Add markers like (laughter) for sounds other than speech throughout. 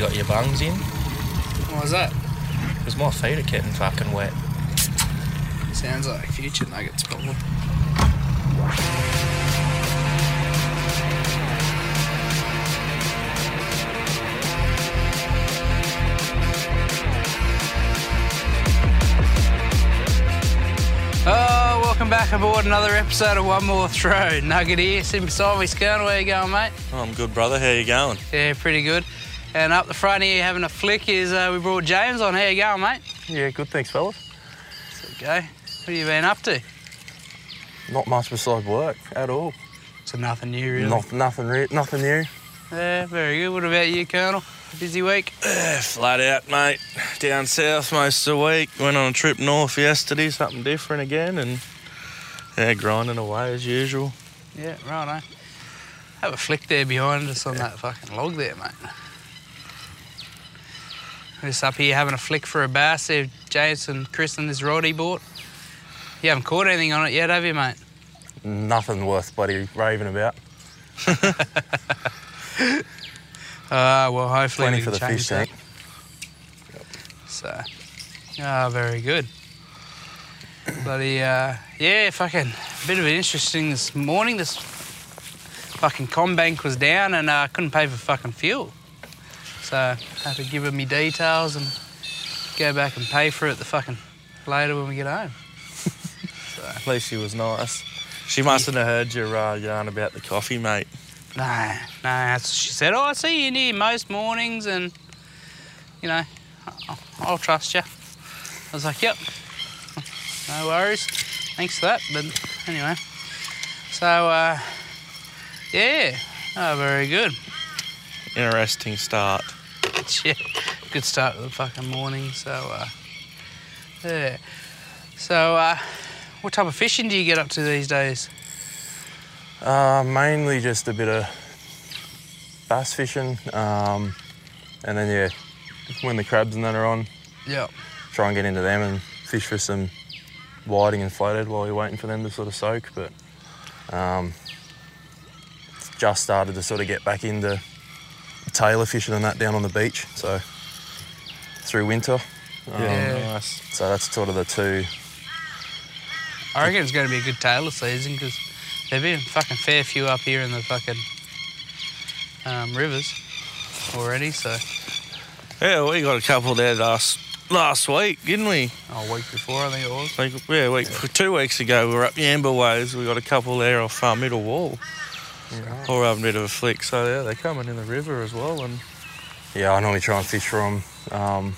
you got your bungs in? What was that? Because my feet are getting fucking wet. Sounds like future nuggets, probably. Oh, welcome back aboard another episode of One More Throw. Nugget here, sitting beside me, Scout. Where you going, mate? Oh, I'm good, brother. How you going? Yeah, pretty good. And up the front here, having a flick is uh, we brought James on. How you going, mate? Yeah, good. Thanks, fellas. Okay. What have you been up to? Not much besides work at all. So nothing new, really. Not, nothing, re- nothing new. Yeah, very good. What about you, Colonel? Busy week? Yeah, flat out, mate. Down south most of the week. Went on a trip north yesterday, something different again, and yeah, grinding away as usual. Yeah, right, eh? Have a flick there behind us on that fucking log there, mate. Just up here having a flick for a bass there. James and Chris and this rod he bought. You haven't caught anything on it yet, have you, mate? Nothing worth bloody raving about. Uh, (laughs) well, hopefully Plenty we for the fish tank. So, ah, very good. Bloody, uh, yeah, fucking, a bit of an interesting this morning. This fucking CommBank was down and I uh, couldn't pay for fucking fuel. So, I had to give her me details and go back and pay for it the fucking later when we get home. (laughs) At least she was nice. She mustn't have heard your uh, yarn about the coffee, mate. No, nah, what she said. Oh, I see you in here most mornings and, you know, I'll, I'll trust you. I was like, yep, no worries. Thanks for that. But anyway, so, uh, yeah, oh, very good. Interesting start. (laughs) Yeah, good start to the fucking morning. So, uh, yeah. So, uh, what type of fishing do you get up to these days? Uh, mainly just a bit of bass fishing, um, and then yeah, when the crabs and that are on, Yeah. try and get into them and fish for some whiting and flathead while you're waiting for them to sort of soak. But um, just started to sort of get back into tailor fishing and that down on the beach. So through winter. Um, Yeah. nice. So that's sort of the two. I reckon it's going to be a good tailor season because there've been a fucking fair few up here in the fucking um, rivers already. So Yeah, we got a couple there last last week, didn't we? a week before I think it was. Like, yeah, week, two weeks ago we were up Yamba Ways. We got a couple there off uh, Middle Wall. Or having a bit of a flick. So yeah, they're coming in the river as well, and Yeah, I normally try and fish from um,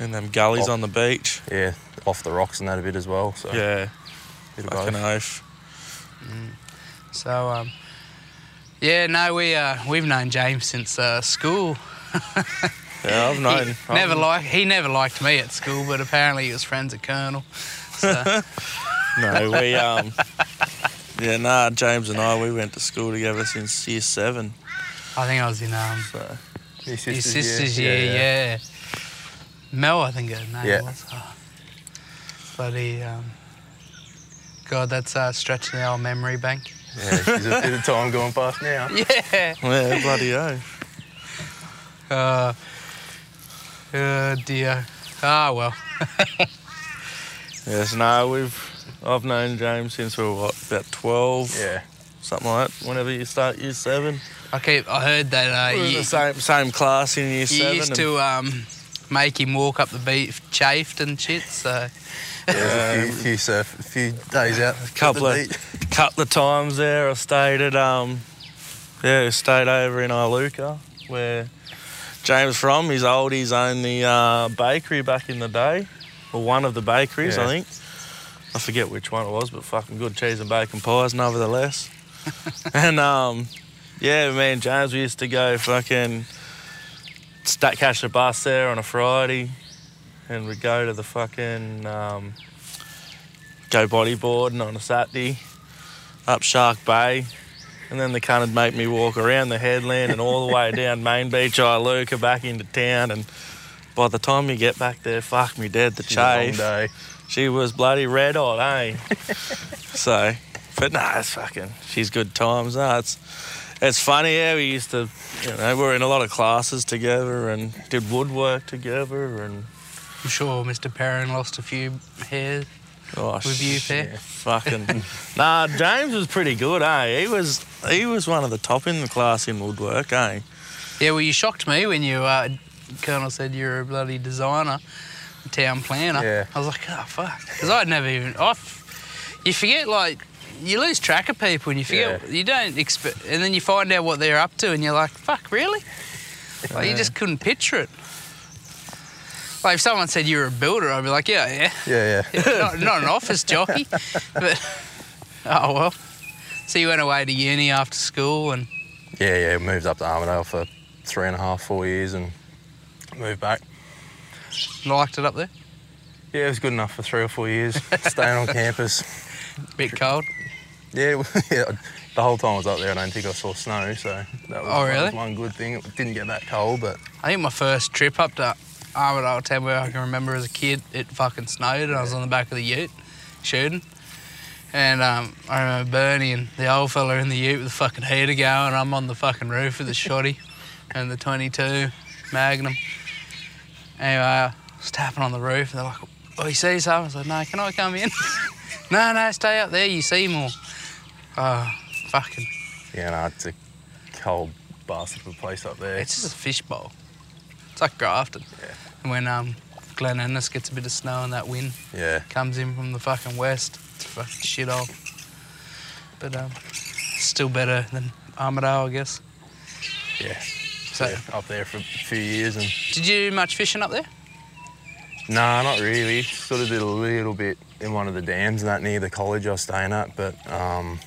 in them gullies Oh. on the beach. yeah off the rocks and that a bit as well. So Yeah, bit of fucking both. oath. So um, yeah, no, we uh, we've known James since uh, school. (laughs) Yeah, I've known. He never liked he never liked me at school, but apparently he was friends at Colonel. So (laughs) No, we um. (laughs) Yeah, nah. James and I, we went to school together since year seven. I think I was in um, So Your your sisters, sister's year, yeah, Mel, I think her name Yeah. was. Oh. He, um, God, that's uh, stretching our memory bank. Yeah, she's a bit of time going past now. (laughs) Yeah. yeah, bloody oath. Uh, oh dear. Ah well. (laughs) Yes, no, we've. I've known James since we were what, about twelve, Yeah. something like that. Whenever you start year seven, I keep. I heard that uh, we you, the same same class in year you seven. used to um, make him walk up the beach chafed and shit. So Yeah, a few, few surf, a few days out. A couple of couple of times there. I stayed at um, yeah, stayed over in Iluka where James from. He's old. He's owned the uh, bakery back in the day, or one of the bakeries, I think. I forget which one it was, but fucking good cheese and bacon pies, nevertheless. (laughs) and um, yeah, me and James we used to go fucking stack catch the bus there on a Friday, and we'd go to the fucking um, go bodyboarding on a Saturday up Shark Bay. And then the cunt would make me walk around the headland and all the way (laughs) down Main Beach, Iluka, back into town. And by the time you get back there, fuck me dead, the It's a long chafe. day. She was bloody red hot, (laughs) eh? so, but nah, it's fucking, she's good times. Nah, it's, It's funny, yeah. We used to, you know, we were in a lot of classes together and did woodwork together and. I'm sure Mr. Perrin lost a few hairs. Oh, With you, Pear? Fucking. (laughs) nah, James was pretty good, eh? He was he was one of the top in the class in woodwork, eh? Yeah, well, you shocked me when you, uh, Colonel said you're a bloody designer, town planner. Yeah. I was like, oh, fuck. Because I'd never even. I f- you forget, like, you lose track of people and you forget, Yeah. you don't expect, and then you find out what they're up to and you're like, fuck, really? Like, you just couldn't picture it. Like, if someone said you were a builder, I'd be like, yeah, yeah. Yeah, yeah. (laughs) not, not an (laughs) office jockey, but (laughs) oh well. So you went away to uni after school and Yeah, yeah. Moved up to Armidale for three and a half, four years and moved back. Liked it up there. Yeah, it was good enough for three or four years, (laughs) staying on campus. Bit cold. Yeah, (laughs) yeah, the whole time I was up there, I don't think I saw snow, so that was, Oh, really? was one good thing. It didn't get that cold, but I think my first trip up to Armidale Town where I can remember as a kid, it fucking snowed and I was on the back of the ute shooting. And um, I remember Bernie and the old fella in the ute with the fucking heater going. I'm on the fucking roof with the shotty (laughs) and the 22 Magnum. Anyway, I was tapping on the roof and they're like, oh, you see something? I said, no, can I come in? (laughs) no, no, stay up there, you see more. Oh, fucking, yeah, no, it's a cold bastard of a place up there. it's just a fishbowl. It's like Grafton. Yeah. And when um, Glen Innes gets a bit of snow and that wind yeah, comes in from the fucking west, it's fucking shit all. But um, still better than Armidale, I guess. yeah. So, yeah, up there for a few years and did you do much fishing up there? Nah, not really. Sort of did a little bit in one of the dams and that near the college I was staying at, but um,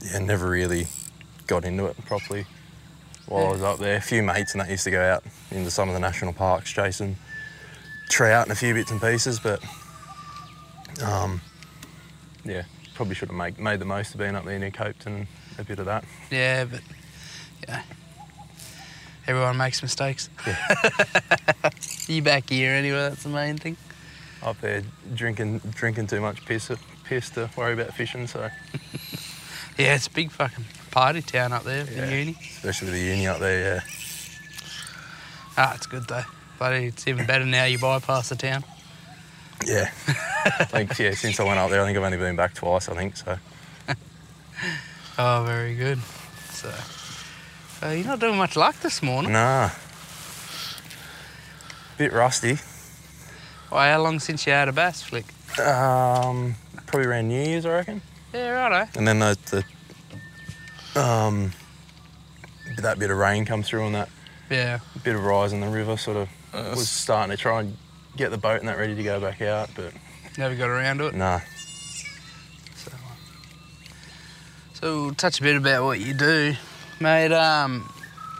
yeah, never really got into it properly while I was up there. A few mates and that used to go out into some of the national parks chasing trout and a few bits and pieces, but um, yeah, probably should have made, made the most of being up there near Copeton, and a bit of that. Yeah, but yeah, everyone makes mistakes. (laughs) you back here anyway. That's the main thing. Up there drinking drinking too much piss, piss to worry about fishing, so (laughs) Yeah, it's a big fucking party town up there Yeah. in uni. especially the uni up there, yeah. Ah, it's good though. But it's even better now. You bypass the town. Yeah. (laughs) I think, yeah, since I went up there, I think I've only been back twice, I think, so. Oh, very good. So, uh, you're not doing much luck this morning. Nah. Bit rusty. Why, how long since you had a bass flick? Um, probably around New Year's, I reckon. Yeah, righto. And then the, the um, that bit of rain come through and that Yeah. bit of rise in the river sort of was starting to try and get the boat and that ready to go back out, but Never got around to it. nah. So, so we'll touch a bit about what you do, mate. Um,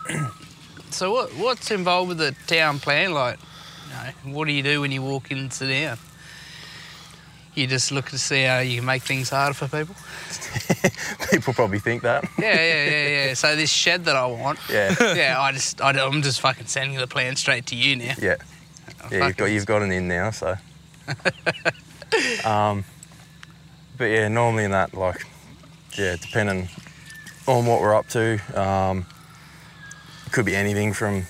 (clears throat) so what what's involved with the town plan? Like, you know, what do you do when you walk in and sit down? You just look to see how you can make things harder for people. (laughs) People probably think that. Yeah, yeah, yeah, yeah. So this shed that I want, Yeah. (laughs) yeah, I just I, am just fucking sending the plan straight to you now. Yeah. Yeah, you've got you've got an in now, so. (laughs) um, but yeah, normally in that like, yeah, depending on what we're up to, um, it could be anything from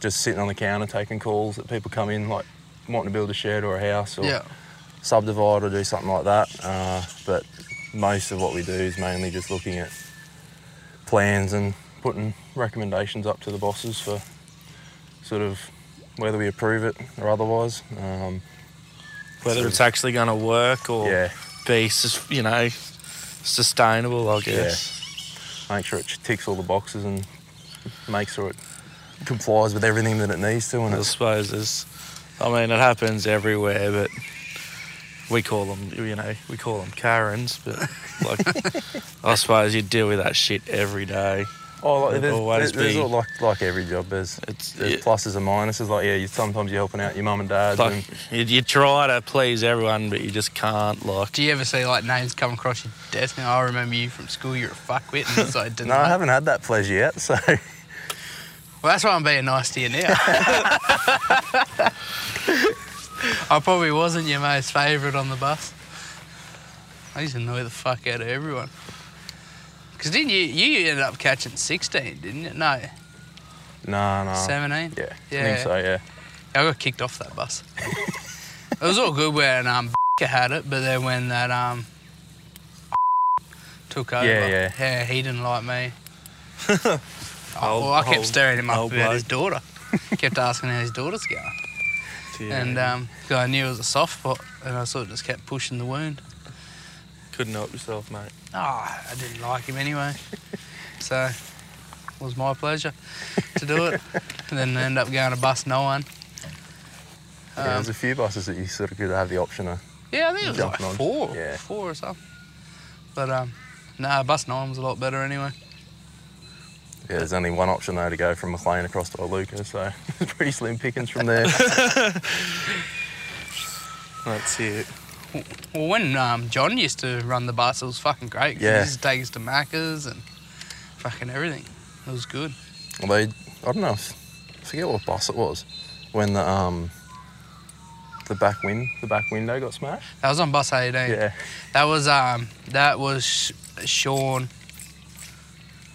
just sitting on the counter taking calls that people come in like wanting to build a shed or a house or Yeah. subdivide or do something like that. Uh, but most of what we do is mainly just looking at plans and putting recommendations up to the bosses for sort of whether we approve it or otherwise. Um, Whether it's actually going to work or yeah, be, you know, sustainable, I guess. Make sure it ticks all the boxes and makes sure it complies with everything that it needs to. And I suppose there's, I mean, it happens everywhere, but we call them, you know, we call them Karens, but like, (laughs) I suppose you deal with that shit every day. Oh, like, there's, always there's, there's be- all, like like every job. There's It's there's it- pluses and minuses. Like yeah, you, sometimes you're helping out your mum and dad. like and, you, you try to please everyone, but you just can't. Like, Do you ever see like names come across your desk? And I remember you from school. You're a fuckwit, and so I didn't. no, I haven't had that pleasure yet. So Well, that's why I'm being nice to you now. (laughs) I probably wasn't your most favourite on the bus. I used to annoy the fuck out of everyone. Because didn't you, you ended up catching 16, didn't you? No, No, no. 17? Yeah. I Yeah. think so. Yeah. I got kicked off that bus. (laughs) it was all good when um (laughs) had it, but then when that um (laughs) took over, Yeah, yeah. yeah he didn't like me. oh, well, I kept old- stirring him up old about his daughter. kept asking how his daughter's going, Yeah. and um, 'cause I knew it was a soft spot, and I sort of just kept pushing the wound. Couldn't help yourself, mate. Oh, I didn't like him anyway, (laughs) so it was my pleasure to do it. and then end up going to bus no one. yeah. Um, There's a few buses that you sort of could have the option of. Yeah, I think it was like on. four, Yeah. four or something. But um, nah, bus nine was a lot better anyway. Yeah, there's only one option though to go from Maclean across to Iluka, so it's (laughs) pretty slim pickings from there. (laughs) That's it. Well, when um, John used to run the bus, it was fucking great. Yeah. He used to take us to Macca's and fucking everything. It was good. Although I don't know, if, I forget what bus it was when the um the back win the back window got smashed. That was on bus 18. Yeah, That was um, that was Sh- Sean.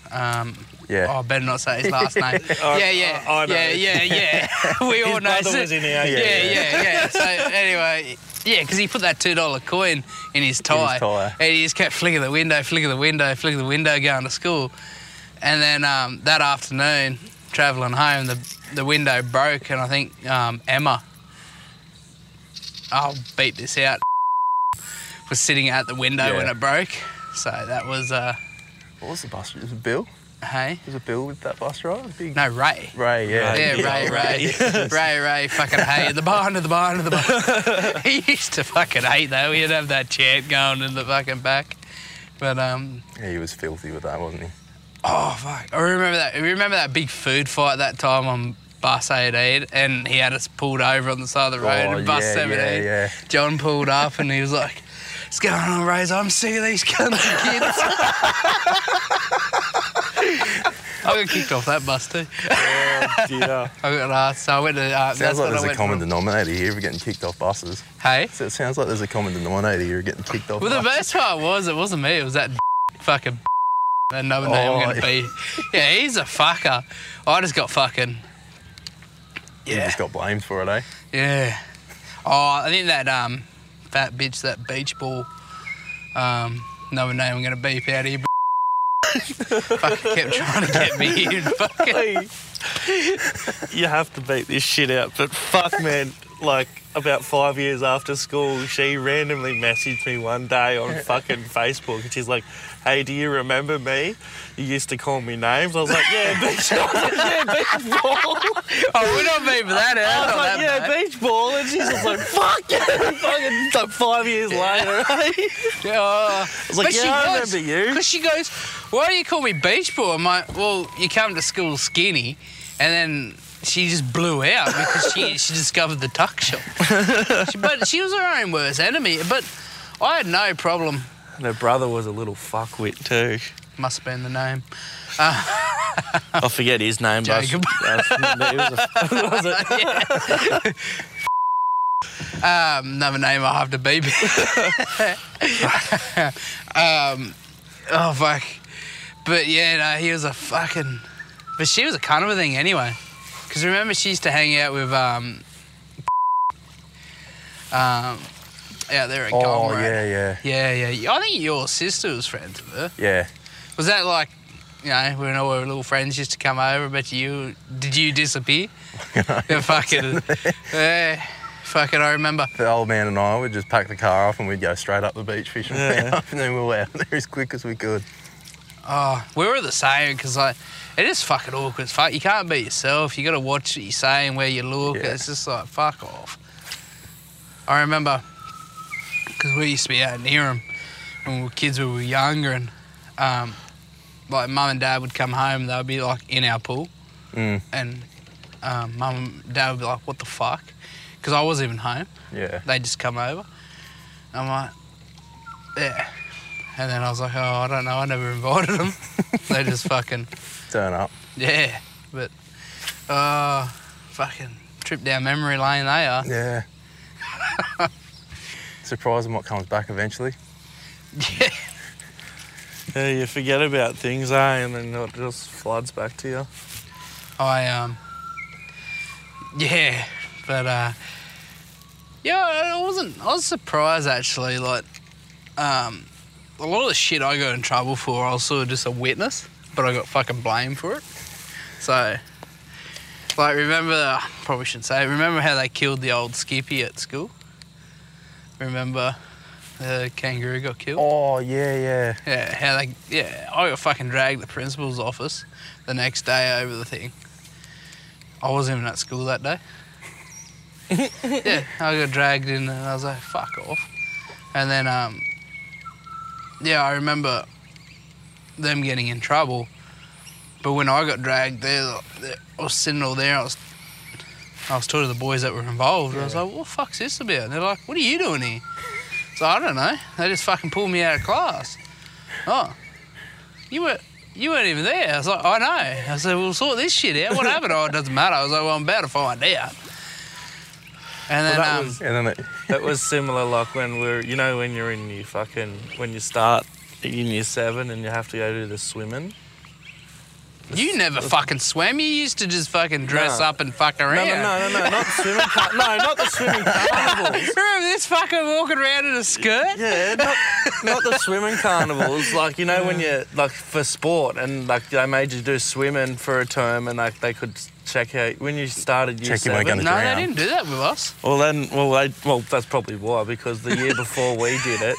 Um, yeah. oh, I better not say his last name. (laughs) yeah, yeah, I- I know. yeah, yeah, yeah. (laughs) we all His know. brother was in here. yeah, yeah, yeah, So anyway, yeah, because he put that two dollar coin in his tie, tyre. and he just kept flicking the window, flicking the window, flicking the window, going to school. And then um, that afternoon, travelling home, the the window broke, and I think um, Emma, I'll beat this out, (laughs) was sitting at the window when it broke. So that was uh, What was the bus? Was it Bill? Hey, Was it Bill with that bus driver? Big no Ray. Ray, yeah. (laughs) Yeah, Ray, Ray, Ray, Ray, fucking hate the barn to the barn to the barn. (laughs) he used to fucking hate that. We'd have that chant going in the fucking back. But um, Yeah, he was filthy with that, wasn't he? oh fuck, I remember that. You remember that big food fight that time on bus 18, and he had us pulled over on the side of the road. Oh, and bus yeah, 17, yeah, yeah. John pulled up, and he was like. What's going on, Rays? I'm sick of these cunts and kids. (laughs) I got kicked off that bus too. Yeah. (laughs) I got asked, so I went to. Uh, that's Sounds like there's a common for. denominator here of getting kicked off buses. Hey, So it sounds like there's a common denominator here of getting kicked off Well, the buses. best part was it wasn't me. It was that (laughs) fucking another name I'm Oh, gonna be. Yeah, he's a fucker. I just got fucking. You Yeah, just got blamed for it, eh? yeah. Oh, I think that um, fat bitch, that beach ball. Um, another name I'm gonna beep out here. (laughs) fucking kept trying to get me in. Fucking. You have to beat this shit out. But fuck, man, like about five years after school, she randomly messaged me one day on fucking Facebook and she's like, hey, do you remember me? You used to call me names. I was like, yeah, beach, I was like, yeah, beach ball. Oh, we're not for that out. I was like, yeah, bad. beach ball. And she's just like, fuck yeah. (laughs) Fucking like five years later, eh? (laughs) Yeah. I was like, yeah, I remember you. Because she goes, why do you call me beach ball? I'm like, well, you come to school skinny, and then she just blew out because she (laughs) she discovered the tuck shop. She- but she was her own worst enemy. But I had no problem. And her brother was a little fuckwit too. Must have been the name. (laughs) I forget his name, Jacob. (laughs) but uh, it was a, (laughs) was it? Um, another name I have to beep. um, oh fuck. But yeah, no, he was a fucking. But she was a kind of a thing anyway. Because remember, she used to hang out with um, um, out there at Oh, Gomra. yeah, yeah. yeah, yeah. I think your sister was friends with her. Yeah. Was that like, you know, when all our little friends used to come over? But you, did you disappear? (laughs) yeah, fucking, yeah, fucking. I remember. The old man and I would just pack the car off and we'd go straight up the beach fishing Yeah. (laughs) and then we were out there as quick as we could. Oh, we were the same because like it is fucking awkward. as Fuck, you can't be yourself. You got to watch what you're saying, where you look. Yeah. It's just like fuck off. I remember because we used to be out near them when we were kids. when We were younger, and um, like mum and dad would come home. They would be like in our pool, Mm, and um, mum and dad would be like, "What the fuck?" Because I wasn't even home. yeah. They just come over. I'm like, yeah. And then I was like, oh, I don't know. I never (laughs) invited them. (laughs) they just fucking, Turn up. yeah. But, uh, fucking trip down memory lane they are. Yeah. (laughs) Surprising what comes back eventually. Yeah. (laughs) Yeah, you forget about things, eh? And then it just floods back to you. I um yeah, but uh yeah, I wasn't I was surprised actually, like um a lot of the shit I got in trouble for I was sort of just a witness, but I got fucking blamed for it. So like remember I probably shouldn't say remember how they killed the old Skippy at school? Remember the kangaroo got killed? Oh yeah, yeah. Yeah, how they yeah, I got fucking dragged the principal's office the next day over the thing. I wasn't even at school that day. (laughs) yeah, I got dragged in and I was like, fuck off. And then um yeah, I remember them getting in trouble. But when I got dragged there, I was sitting all there, I was I was talking to the boys that were involved, and I was like, what the fuck's this about? And they're like, what are you doing here? So I don't know. They just fucking pulled me out of class. Oh, you were you weren't even there. I was like, I know. I said, we'll sort this shit out. What happened? oh, it doesn't matter. I was like, well, I'm about to find out. And then, that um, was- And then it, It was similar, like when we're, you know, when you're in your fucking, when you start in year seven and you have to go do the swimming. You never fucking swam. You used to just fucking dress No. up and fuck around. no, no, no, no, no not the swimming. Car- no, not the swimming (laughs) carnivals. Remember this fucking walking around in a skirt? Yeah, not, not the swimming carnivals. Like you know when you like for sport and like they made you do swimming for a term and like they could check out when you started year Check you weren't seven. gonna No, drown. they didn't do that with us. Well then, well they, well that's probably why because the year before we did it,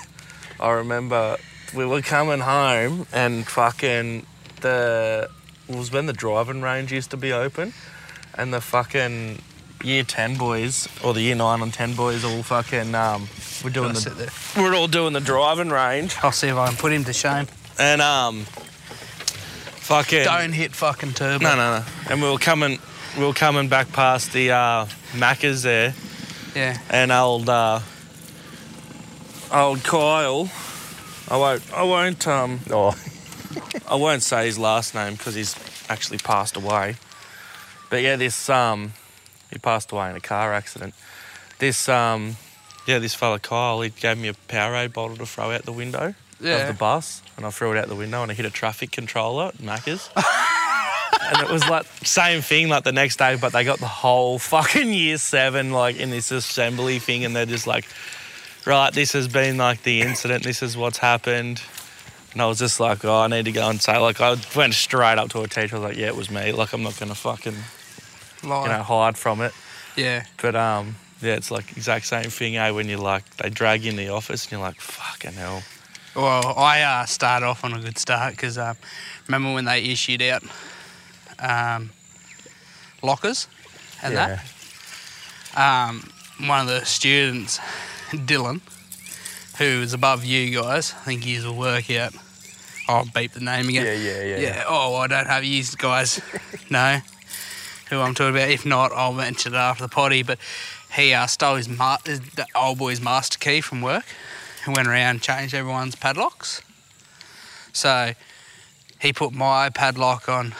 I remember we were coming home and fucking the it was when the driving range used to be open, and the fucking year ten boys or the year nine and ten boys all fucking um we're doing the sit there. we're all doing the driving range I'll see if I can put him to shame. and um fucking Don't hit fucking turbo. no no no and we were coming we were coming back past the uh Macca's there Yeah. and old uh, old Kyle. I won't. I won't. Um, oh, I won't say his last name because he's actually passed away. But yeah, this um, he passed away in a car accident. This um, yeah, this fella Kyle, he gave me a Powerade bottle to throw out the window Yeah. of the bus, and I threw it out the window, and I hit a traffic controller at Macca's. (laughs) and it was like same thing like the next day, but they got the whole fucking year seven like in this assembly thing, and they're just like, right, this has been like the incident. This is what's happened. And I was just like, oh, I need to go and say, like, I went straight up to a teacher. I was like, yeah, it was me. Like, I'm not gonna fucking, Lie. you know, hide from it. Yeah. But um, yeah, it's like exact same thing, eh? When you're like, they drag you in the office, and you're like, fucking hell. Well, I uh, started off on a good start because um, remember when they issued out um, lockers and yeah. that? Um, one of the students, Dylan, who is above you guys, I think he's a workout. I'll beep the name again. Yeah, yeah, yeah. Yeah. Oh, I don't have you guys (laughs) know who I'm talking about. If not, I'll mention it after the potty. But he uh, stole his ma- the old boy's master key from work and went around and changed everyone's padlocks. So he put my padlock on,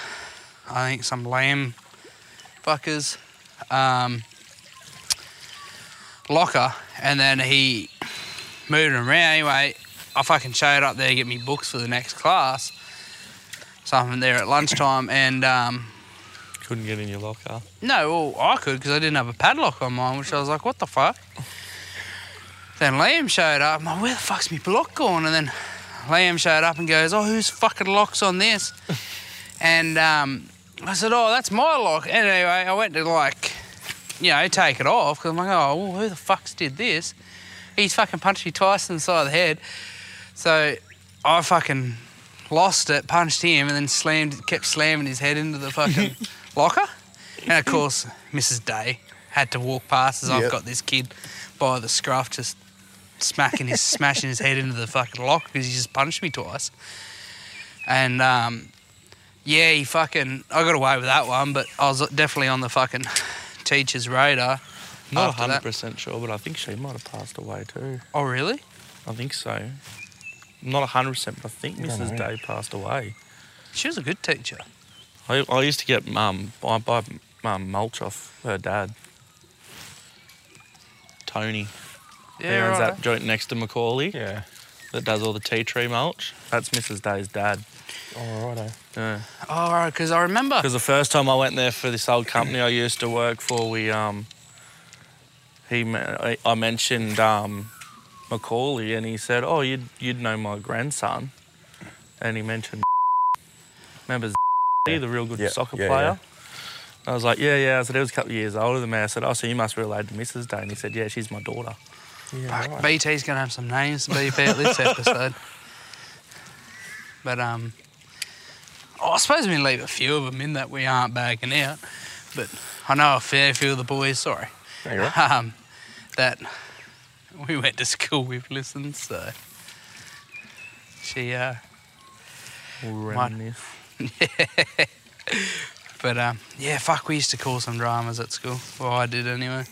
I think some lamb fuckers um, locker, and then he moved him around. Anyway, I fucking showed up there to get me books for the next class. Something there at lunchtime, (coughs) and um, Couldn't get in your locker. no, well, I could because I didn't have a padlock on mine, which I was like, what the fuck? Then Liam showed up. I'm like, where the fuck's my block gone? And then Liam showed up and goes, oh, whose fucking lock's on this? (laughs) and um, I said, oh, that's my lock. Anyway, I went to like, you know, take it off because I'm like, oh, well, who the fuck's did this? He's fucking punched me twice in the side of the head. So I fucking lost it, punched him, and then slammed, kept slamming his head into the fucking (laughs) locker. And of course, Mrs. Day had to walk past as I've got this kid by the scruff just smacking his smashing his head into the fucking lock because he just punched me twice. And um, yeah, he fucking I got away with that one, but I was definitely on the fucking teacher's radar. Not 100% sure, but I think she might have passed away too. Oh really? I think so. Not 100%, but I think Mrs. know. Day passed away. She was a good teacher. I, I used to get um, buy, buy um, mulch off her dad. Tony. Yeah, he owns right. that joint next to Macaulay. Yeah. that does all the tea tree mulch. That's Mrs. Day's dad. Oh, righto. Yeah. Oh, right, because I remember. Because the first time I went there for this old company I used to work for, we um, he I I mentioned um, Macaulay, and he said, "Oh, you'd you'd know my grandson," and he mentioned remember the real good Yeah, soccer yeah, player. I was like, yeah, yeah. I said, he was a couple of years older than me. I said, oh, so you must be related to Mrs. Day. And he said, yeah, she's my daughter. Yeah, Fuck, right. BT's going to have some names to beep out this episode. But, um, oh, I suppose we can leave a few of them in that we aren't bagging out. But I know a fair few of the boys, sorry, No, you're (laughs) um, that (laughs) we went to school with listen, so she, uh, We'll Might- reminisce. but um, yeah, fuck, we used to call some dramas at school. Well, I did anyway.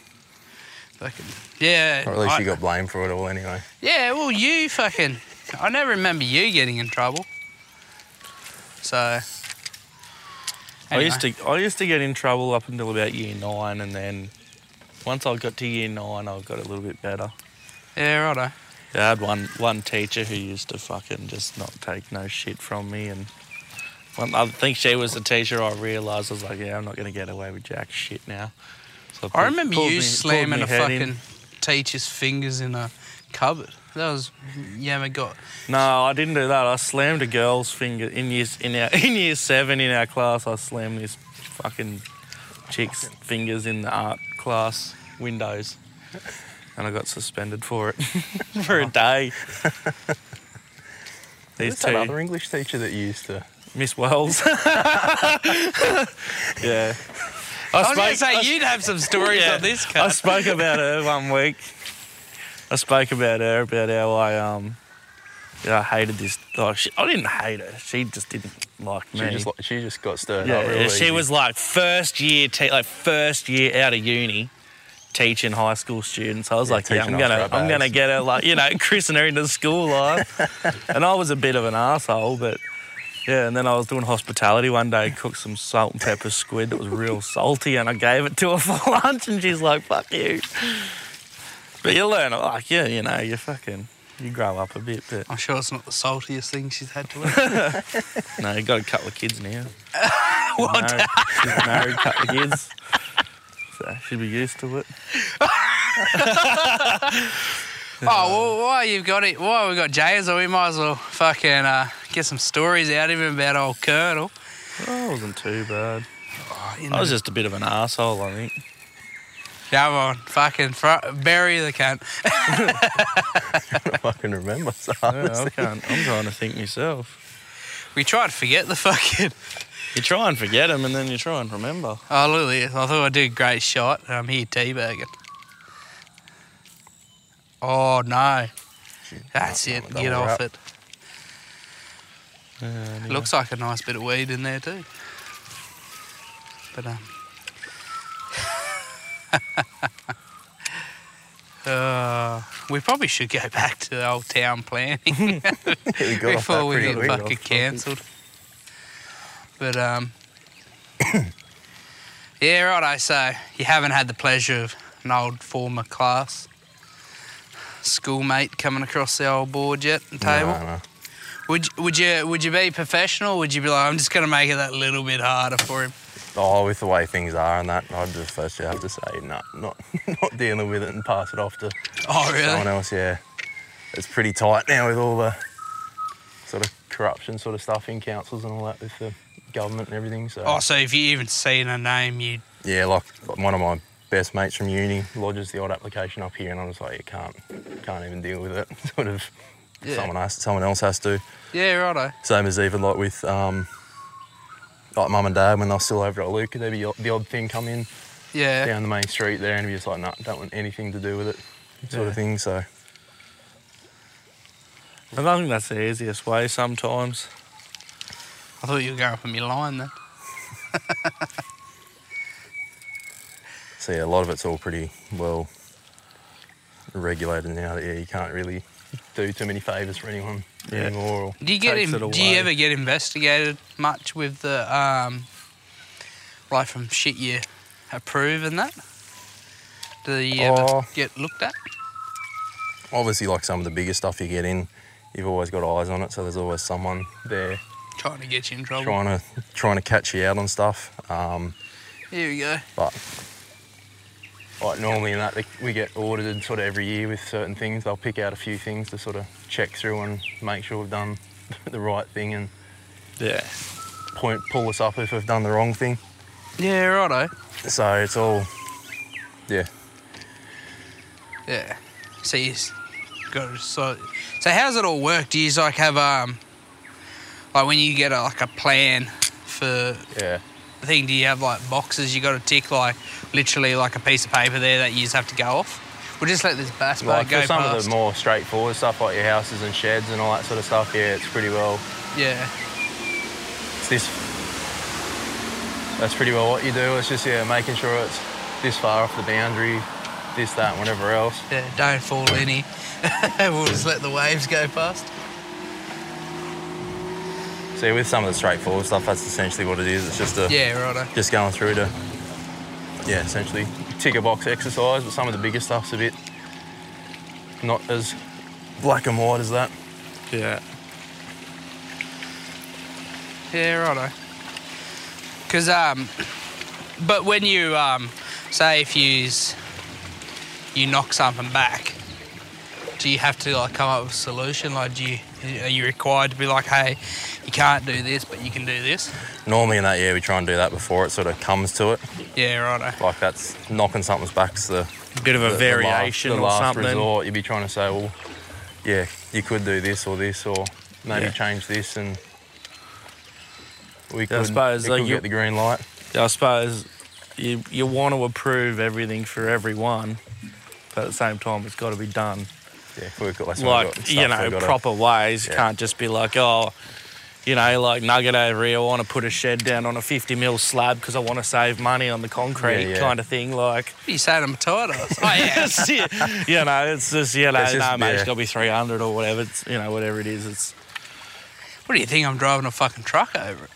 Fucking, yeah. Or at least I- you got blamed for it all anyway. Yeah, well, you fucking. I never remember you getting in trouble. So. I used to I used to get in trouble up until about year nine, and then once I got to year nine, I got a little bit better. Yeah, righto. I had one one teacher who used to fucking just not take no shit from me, and when I think she was the teacher. I realised I was like, yeah, I'm not gonna get away with jack shit now. So I pulled- remember pulled you me- slamming a head in. fucking teacher's fingers in a cupboard. That was. You ever got. No, I didn't do that. I slammed a girl's finger in year in our (laughs) in year seven in our class. I slammed this fucking chick's fingers in the art class windows, and I got suspended for it (laughs) for a day. (laughs) These Who's that two, other English teacher that you used to? Miss Wells. (laughs) yeah. I was going to say, I- you'd have some stories yeah, on this I spoke about her one week. I spoke about her about how I um, yeah, I hated this. Like, she, I didn't hate her. She just didn't like me. She just she just got stirred yeah, up. Real yeah, she easy. was like first year, te- like first year out of uni, teaching high school students. I was Yeah, like, yeah, I'm gonna, I'm gonna get her, like, you know, (laughs) christen her into school life. and I was a bit of an asshole, but yeah. And then I was doing hospitality one day, cooked some salt and pepper squid that was real salty, and I gave it to her (laughs) for lunch, and she's like, "Fuck you." But you learn, like, yeah, you know, you fucking, you grow up a bit, but I'm sure it's not the saltiest thing she's had to eat. (laughs) no, you got a couple of kids now. what? Married, she's married, couple of kids. So she'd be used to it. (laughs) Oh, well, while you've got it, while we've got Jays, we might as well fucking uh, get some stories out of him about old Colonel. Oh, it wasn't too bad. You I was just a bit of an asshole, I think. Come on, fucking fr- bury the cunt. (laughs) I can remember. So Yeah, I can't. I'm trying to think myself. We try to forget the fucking. You try and forget them, and then you try and remember. Oh, look at this. I thought I did a great shot. and I'm here teabagging. Oh, no. That's it. Get off it. Anyway. Looks like a nice bit of weed in there, too. But, um. (laughs) uh, we probably should go (laughs) back to the old town planning (laughs) before we get fucking cancelled. But um, (coughs) yeah, righto. So you haven't had the pleasure of an old former class schoolmate coming across the old board yet and table. No, no. Would would you would you be professional? Would you be like, I'm just gonna make it that little bit harder for him? Oh, with the way things are and that, I'd just first have to say, no, not (laughs) not dealing with it and pass it off to Oh someone else. Yeah, it's pretty tight now with all the sort of corruption sort of stuff in councils and all that with the government and everything. So Oh, so if you even seen a name, you yeah, like like one of my best mates from uni lodges the odd application up here, and I was like, you can't can't even deal with it. (laughs) sort of Yeah. someone has, someone else has to. yeah, righto. Same as even like with um, like mum and dad when they're still over at Luca, there'd be the odd thing come in Yeah, down the main street there, and be just like, no, don't want anything to do with it, sort Yeah. of thing. So And I think that's the easiest way sometimes. I thought you were going up on your line then. (laughs) so yeah, a lot of it's all pretty well regulated now. That yeah, you can't really do too many favours for anyone Yeah. anymore. Or, Do you get it Do you ever get investigated much with the um, like from shit you approve and that? Do you ever Oh. get looked at? obviously, like some of the bigger stuff you get in, you've always got eyes on it, so there's always someone there Trying to get you in trouble. trying to trying to catch you out on stuff. Um, Here we go. but like normally in that we get audited sort of every year with certain things. They'll pick out a few things to sort of check through and make sure we've done (laughs) the right thing and Yeah. point pull us up if we've done the wrong thing. Yeah, righto. So it's all yeah. Yeah. So you got to so. So how's it all work? Do you like have um, like when you get a, like a plan for Yeah. the thing? Do you have like boxes you got to tick like literally like a piece of paper there that you just have to go off? We'll just let this bass boat Like go for some past. of the more straightforward stuff like your houses and sheds and all that sort of stuff, yeah, it's pretty well yeah. it's this that's pretty well what you do. It's just yeah, making sure it's this far off the boundary, this, that, and whatever else. Yeah. Don't fall any. (laughs) we'll just let the waves go past. See, with some of the straightforward stuff, that's essentially what it is. It's just a Yeah, righto. just going through to yeah, essentially tick a box exercise. But some of the bigger stuff's a bit not as black and white as that. Yeah. Yeah, righto. Because, um, but when you, um, say if you, you knock something back, do you have to like come up with a solution? Like, do you, are you required to be like, hey, you can't do this, but you can do this? Normally in that year, we try and do that before it sort of comes to it. Yeah, righto. Eh? Like that's knocking something's back's the Bit of a the- the variation last, the or last something. resort. You'd be trying to say, well, yeah, you could do this or this, or maybe Yeah. change this, and we Yeah, could, I suppose, we like, could you- get the green light. I suppose you you want to approve everything for everyone, but at the same time, it's got to be done Yeah, we've got, that's we've like got you know we've gotta- proper ways. Yeah. Can't just be like oh. You know, like Nugget over here, I want to put a shed down on a 50 mil slab because I want to save money on the concrete Yeah, yeah. kind of thing. Like, What are you saying? I'm a tortoise. (laughs) oh, yeah. (laughs) it's, you know, it's just, you know, It's just- no, mate, it's yeah. got to be 300 or whatever. It's, you know, whatever it is. It's, What do you think? I'm driving a fucking truck over it.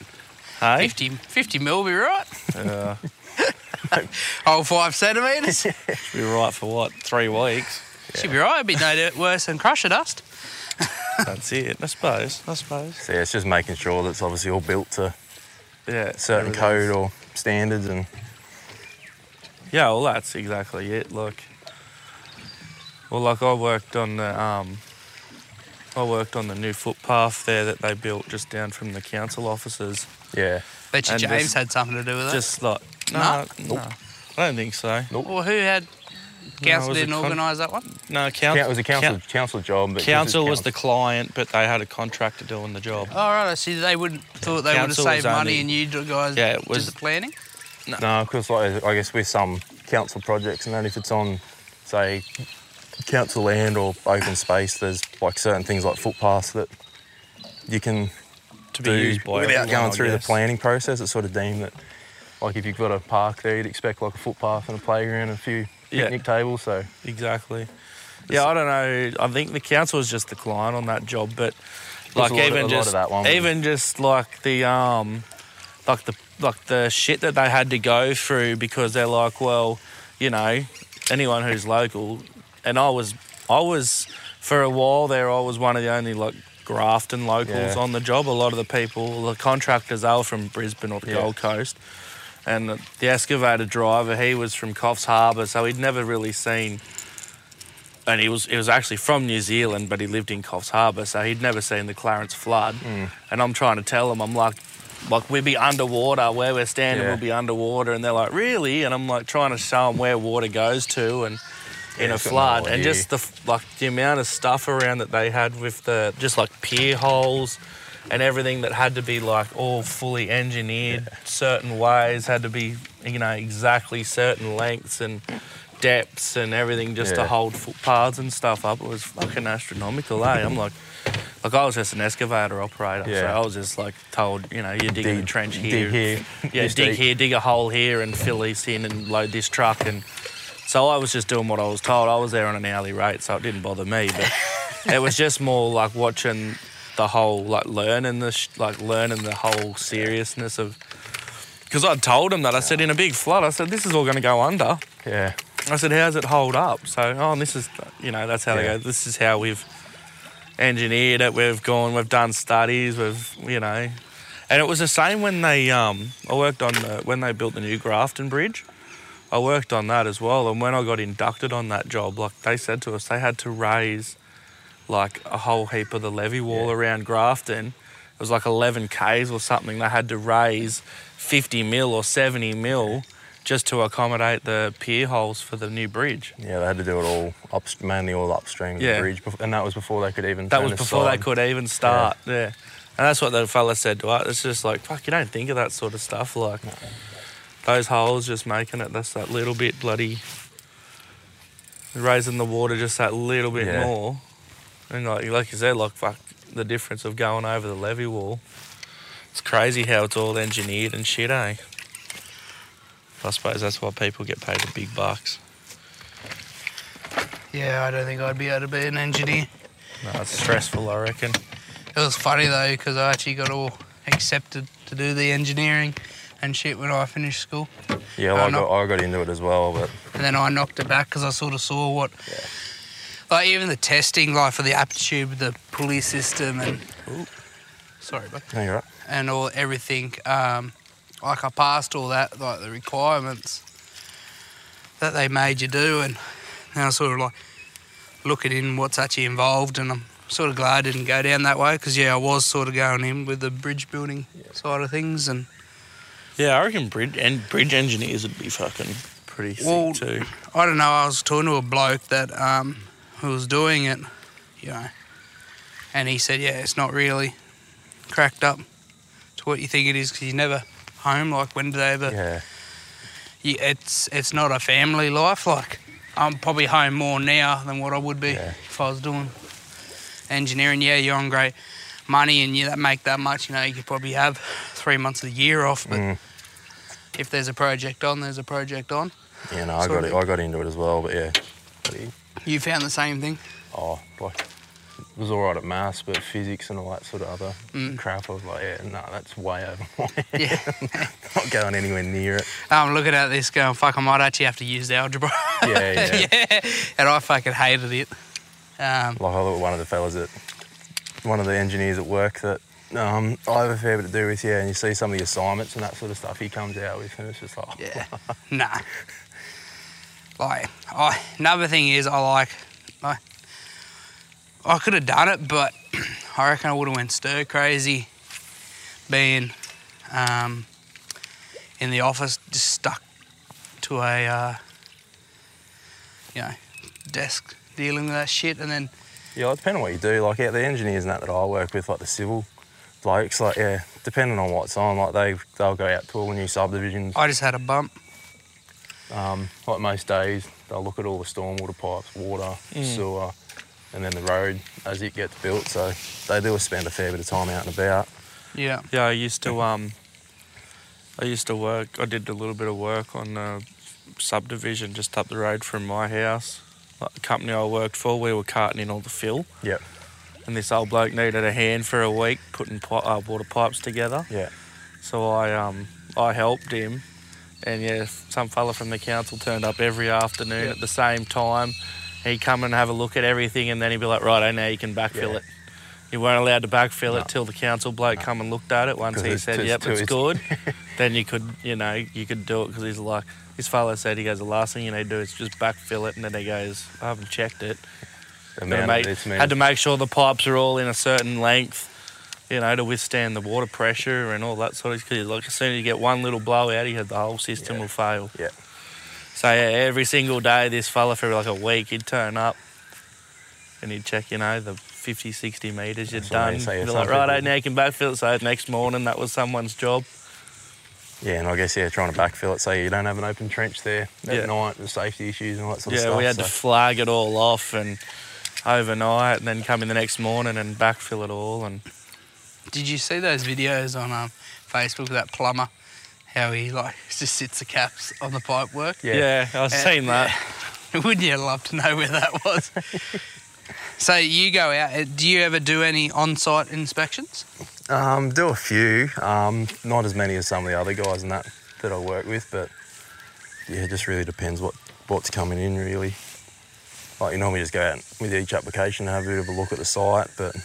hey? 50, 50 mil be right. Uh, (laughs) Oh, five centimetres. be right for what, three weeks? Should be right. It'd be no worse than crusher dust. (laughs) That's it, I suppose. I suppose. So yeah, it's just making sure that it's obviously all built to Yeah. certain everything's- code or standards, and Yeah, well, that's exactly it. Like, well, like I worked on the, um, I worked on the new footpath there that they built just down from the council offices. yeah, Bet you And James this- had something to do with it. Just like, no, No? no, I don't think so. Nope. Well, who had No, it council was a didn't con- organise that one? No, Coun- council. it was a council council job, but this is council was the client, but they had a contractor doing the job. Oh right, I see. They would thought they would have Council saved money, only- and you guys Yeah, it did was- the planning. No, because like, I guess with some council projects and that, if it's on, say, council land or open space, there's like certain things like footpaths that you can To be do used by without everyone, going I through the planning process. It's sort of deemed that, like, if you've got a park there, you'd expect like a footpath and a playground and a few Yeah. picnic tables. So Exactly. Yeah, I don't know. I think the council was just the client on that job, but like a lot of- even just of that one even just like the um like the like the shit that they had to go through because they're like, well, you know, anyone who's local, and I was I was for a while there. I was one of the only like Grafton locals Yeah. on the job. A lot of the people, the contractors, they were from Brisbane or the Yeah. Gold Coast. And the- excavator driver, he was from Coffs Harbour, so he'd never really seen and he was he was actually from New Zealand, but he lived in Coffs Harbour, so he'd never seen the Clarence flood. Mm. And I'm trying to tell him, I'm like, like we'd be underwater where we're standing, Yeah. we'll be underwater, and they're like, really? And I'm like trying to show them where water goes to, and in Yeah, a it's got no flood, and just the like the amount of stuff around that they had with the just like pier holes. And everything that had to be like all fully engineered certain ways had to be, you know, exactly certain lengths and depths and everything just to hold footpaths and stuff up. It was fucking astronomical, eh? I'm like, like I was just an excavator operator, so Yeah. I was just like told, you know, you dig, a trench here, dig here, (laughs) yeah, dig deep. here, dig a hole here, and fill this in and load this truck. And so I was just doing what I was told. I was there on an hourly rate, so it didn't bother me. But (laughs) it was just more like watching the whole, like learning the, sh- like learning the whole seriousness of. Because I told him that I said in a big flood, I said this is all going to go under. yeah, I said, how's it hold up? So, oh, and this is, you know, that's how they Yeah. go. This is how we've, engineered it. We've gone, we've done studies. We've you know, and it was the same when they um I worked on the when they built the new Grafton Bridge. I worked on that as well, and when I got inducted on that job, like they said to us, they had to raise like a whole heap of the levee wall Yeah. around Grafton. It was like 11 k's or something. They had to raise 50 mil or 70 mil just to accommodate the pier holes for the new bridge. Yeah, they had to do it all up, mainly all upstream of Yeah. the bridge, and that was before they could even. That was before they could even start. Yeah. And that's what the fella said to us. It's just like, fuck, you don't think of that sort of stuff. Like, those holes just making it, that's that little bit bloody. Raising the water just that little bit Yeah. more. And like, like you said, like, fuck, the difference of going over the levee wall. It's crazy how it's all engineered and shit, eh? I suppose that's why people get paid the big bucks. Yeah, I don't think I'd be able to be an engineer. No, it's stressful, I reckon. It was funny though because I actually got all accepted to do the engineering and shit when I finished school, Yeah, well, I, no. got, I got into it as well, but and then I knocked it back because I sort of saw what, like even the testing, like for the aptitude, the pulley system, and sorry, but no, you're right. and all everything. Um, like I passed all that, like the requirements that they made you do, and now I sort of like looking in what's actually involved, and I'm sort of glad I didn't go down that way because yeah, I was sort of going in with the bridge building side of things, and Yeah, I reckon bridge and bridge engineers would be fucking pretty Well, too. I don't know. I was talking to a bloke that um, who was doing it, you know, and he said, yeah, it's not really cracked up to what you think it is because you're never home. Like when do they ever? Yeah, you, it's it's not a family life. Like I'm probably home more now than what I would be Yeah. if I was doing engineering. Yeah, you're on great money and you that make that much. You know, you could probably have three months of the year off. But Mm. if there's a project on, there's a project on. yeah. No, I got it. I got into it as well, but yeah. You found the same thing. Oh, like it was all right at maths, but physics and all that sort of other Mm. crap. I was like, yeah, no, that's way over my (laughs) head. Yeah. (laughs) Not going anywhere near it. I'm looking at this going, fuck, I might actually have to use the algebra. Yeah, (laughs) yeah. And I fucking hated it. Um, Like I look at one of the fellas that, one of the engineers at work that um, I have a fair bit to do with, yeah, and you see some of the assignments and that sort of stuff he comes out with, and it's just like, yeah. nah. Like, I, another thing is, I like, I, I could have done it, but (clears throat) I reckon I would have went stir crazy being um, in the office, just stuck to a, uh, you know, desk dealing with that shit, and then Yeah, it depends on what you do. Like, yeah, the engineers and that that I work with, like the civil blokes, like, yeah, depending on what's on, like they they'll go out to all the new subdivisions. I just had a bump. Um, like most days, they'll look at all the stormwater pipes, water, Mm. sewer, and then the road as it gets built. So they do spend a fair bit of time out and about. Yeah. Yeah, I used to um, I used to work. I did a little bit of work on a subdivision just up the road from my house. Like the company I worked for, we were carting in all the fill, Yep. and this old bloke needed a hand for a week putting pi- uh, water pipes together. Yeah. So I um I helped him, and yeah, some fella from the council turned up every afternoon Yep. at the same time. He'd come and have a look at everything, and then he'd be like, "Right, oh now you can backfill Yeah. it." You weren't allowed to backfill No. it till the council bloke come and looked at it. Once he said, "Yep, it's good," (laughs) then you could, you know, you could do it because he's like, his fella said he goes, "The last thing you need to do is just backfill it," and then he goes, "I haven't checked it." Amount make- had to make sure the pipes are all in a certain length, you know, to withstand the water pressure and all that sort of. Because like as soon as you get one little blowout, you have the whole system Yeah. will fail. Yeah. So yeah, every single day, this fella for like a week, he'd turn up and he'd check, you know, the 50, 60 metres you'd That's done. You'd like, right, now you can backfill it. So next morning, that was someone's job. Yeah, and I guess yeah, trying to backfill it so you don't have an open trench there at Yeah. night, the safety issues and all that sort of stuff. yeah, we had so. to flag it all off and overnight, and then come in the next morning and backfill it all. And Did you see those videos on um, Facebook of that plumber? How he like (laughs) just sits the caps on the pipe work. yeah, Yeah. I've seen that. (laughs) Wouldn't you love to know where that was? (laughs) so you go out. uh, Do you ever do any on-site inspections? Um, do a few, um, not as many as some of the other guys and that that I work with, but yeah, it just really depends what what's coming in really. like you normally just go out with each application and have a bit of a look at the site, but Well,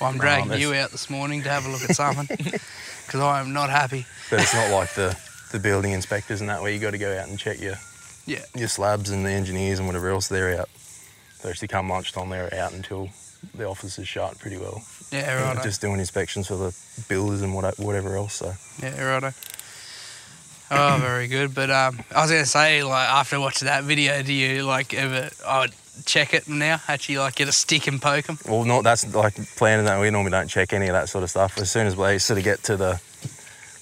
I'm dragging you out this morning to have a look at something (laughs) because I am not happy. but it's not like the the building inspectors and that where you got to go out and check your Yeah. your slabs and the engineers and whatever else they're out. They actually come lunchtime they're out until the office is shut pretty well. Yeah, right. Just doing inspections for the builders and what, whatever else. So Yeah, righto. Oh, very good. But um, I was gonna say, like, after watching that video, do you like ever? I would check it now. Actually, like, get a stick and poke them. well, not that's like planning that we normally don't check any of that sort of stuff. As soon as we sort of get to the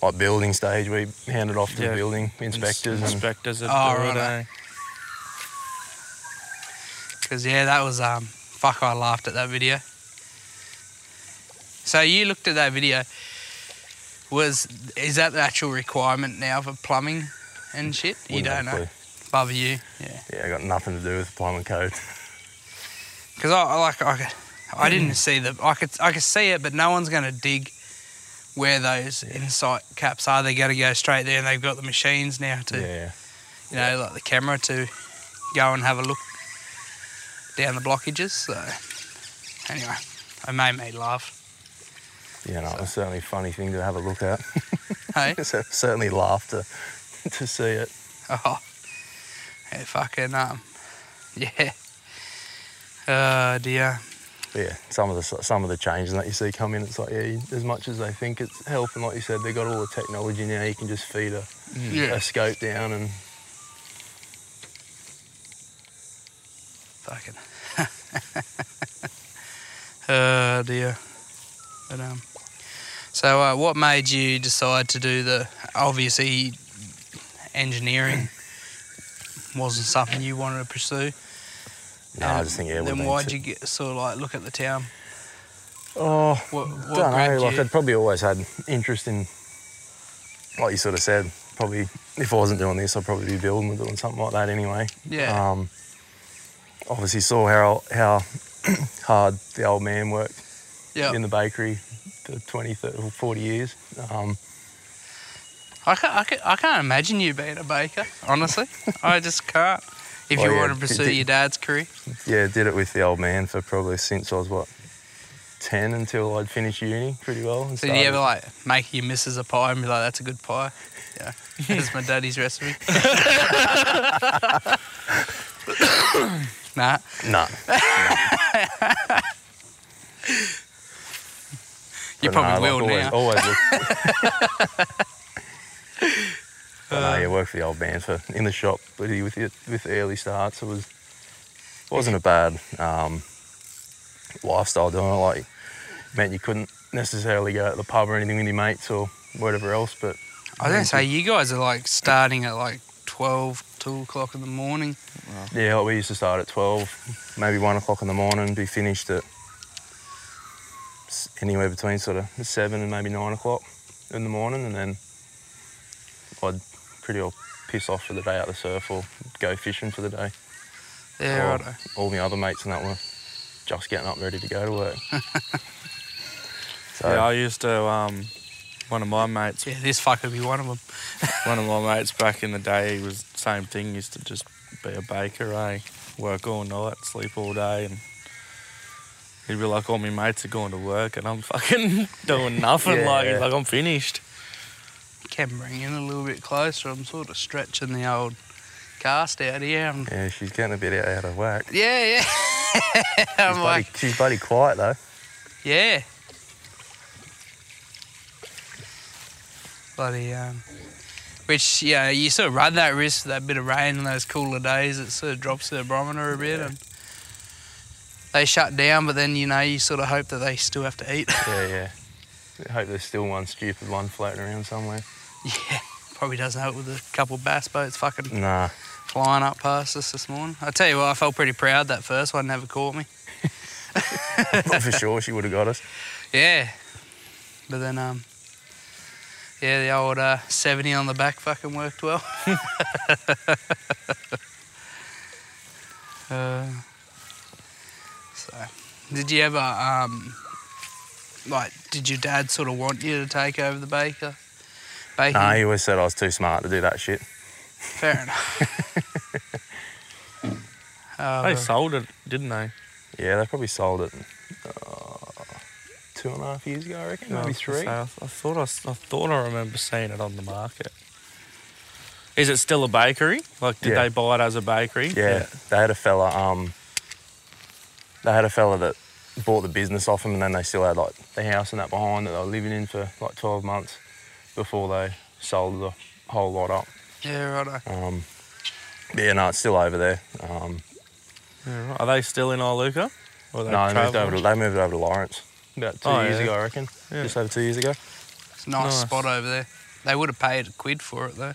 like building stage, we hand it off to Yeah. the building inspectors. and, Inspectors that Oh, do it, eh? Because yeah, that was um, fuck. I laughed at that video. So you looked at that video. Was is that the actual requirement now for plumbing and shit? You wouldn't don't know. clue. Above you, yeah. Yeah, I got nothing to do with the plumbing code. (laughs) Because I, I like I, I didn't see the I could I could see it, but no one's going to dig where those insight caps are. They're going to go straight there, and they've got the machines now to Yeah, you know like the camera to go and have a look down the blockages. So anyway, it made me laugh. yeah, no, it was certainly a funny thing to have a look at. Hey, (laughs) So certainly laughed to to see it. (laughs) oh, yeah, fucking um, (laughs) yeah. Oh dear. But yeah, some of the some of the changes that you see come in, it's like yeah, you- as much as they think it's helping, like you said, they've got all the technology now. You can just feed a, Yeah. a scope down and Fucking. oh (laughs) dear. But um. So uh, what made you decide to do the obviously engineering wasn't something you wanted to pursue? no, I just think yeah. Then why'd you get sort of like look at the town? Oh, What, what don't know. Like you? I'd probably always had interest in, like you sort of said, probably if I wasn't doing this, I'd probably be building or doing something like that anyway. Yeah. Um, obviously saw how how (clears throat) hard the old man worked yeah. in the bakery for 20, 30, or 40 years. Um, I can't, I, can't, I can't imagine you being a baker, honestly. I just can't. If Well, you yeah, want to pursue did- your dad's career. yeah, did it with the old man for probably since I was what 10 until I'd finished uni pretty well. and So did you ever like make your missus a pie and be like, "That's a good pie"? Yeah, (laughs) that's my daddy's recipe. (laughs) (coughs) nah, Nah. you But probably no, will like, now. always, (laughs) But no, yeah, worked for the old band for in the shop, but with the, with the early starts, it was wasn't a bad um, lifestyle doing it. Like meant you couldn't necessarily go to the pub or anything with your mates or whatever else, but I was gonna say you guys are like starting at like 12, 2 o'clock in the morning. yeah, like we used to start at twelve, maybe one o'clock in the morning, be finished at s- anywhere between sort of seven and maybe nine o'clock in the morning, and then I'd pretty well piss off for the day out the surf or go fishing for the day. Yeah, Or righto. All my other mates and that were just getting up ready to go to work. (laughs) so Yeah, I used to. Um, one of my mates, Yeah, this fucker would be one of them. (laughs) one of my mates back in the day, he was the same thing. Used to just be a baker, eh? Work all night, sleep all day, and he'd be like, "All my mates are going to work, and I'm fucking (laughs) doing nothing. Like, he's Yeah. like I'm finished." Can bring in a little bit closer. I'm sort of stretching the old cast out here. I'm- yeah, she's getting a bit out, of whack. yeah, yeah. (laughs) She's I'm bloody, like, she's bloody quiet though. yeah. Bloody um, which yeah, you sort of run that risk with that bit of rain on those cooler days. It sort of drops the barometer a bit, and they shut down. But then you know you sort of hope that they still have to eat. Yeah, (laughs) yeah. I hope there's still one stupid one floating around somewhere. (laughs) yeah, probably doesn't help with a couple of bass boats fucking Nah. flying up past us this morning. I tell you what, I felt pretty proud that first one never caught me. (laughs) Not for sure she would have got us. Yeah. But then, um, yeah, the old uh, 70 on the back fucking worked well. (laughs) uh, so, did you ever, um, like, did your dad sort of want you to take over the baker? Baking? Nah, he always said I was too smart to do that shit. Fair (laughs) enough. Uh, They sold it, didn't they? Yeah, they probably sold it uh, two and a half years ago, I reckon. I Maybe was gonna three. say, I, I thought I, s- I thought I remember seeing it on the market. Is it still a bakery? Like, did Yeah. they buy it as a bakery? Yeah, they had a fella. Um, they had a fella that bought the business off them, and then they still had like the house and that behind that they were living in for like 12 months before they sold the whole lot up. yeah, right. Um, yeah, no, it's still over there. Um, Yeah, right. Are they still in Iluka? Or no, they moved, over to, they moved over to Lawrence about two Oh, years yeah. ago, I reckon. Yeah. Just over two years ago. It's a nice, Nice. spot over there. They would have paid a quid for it though.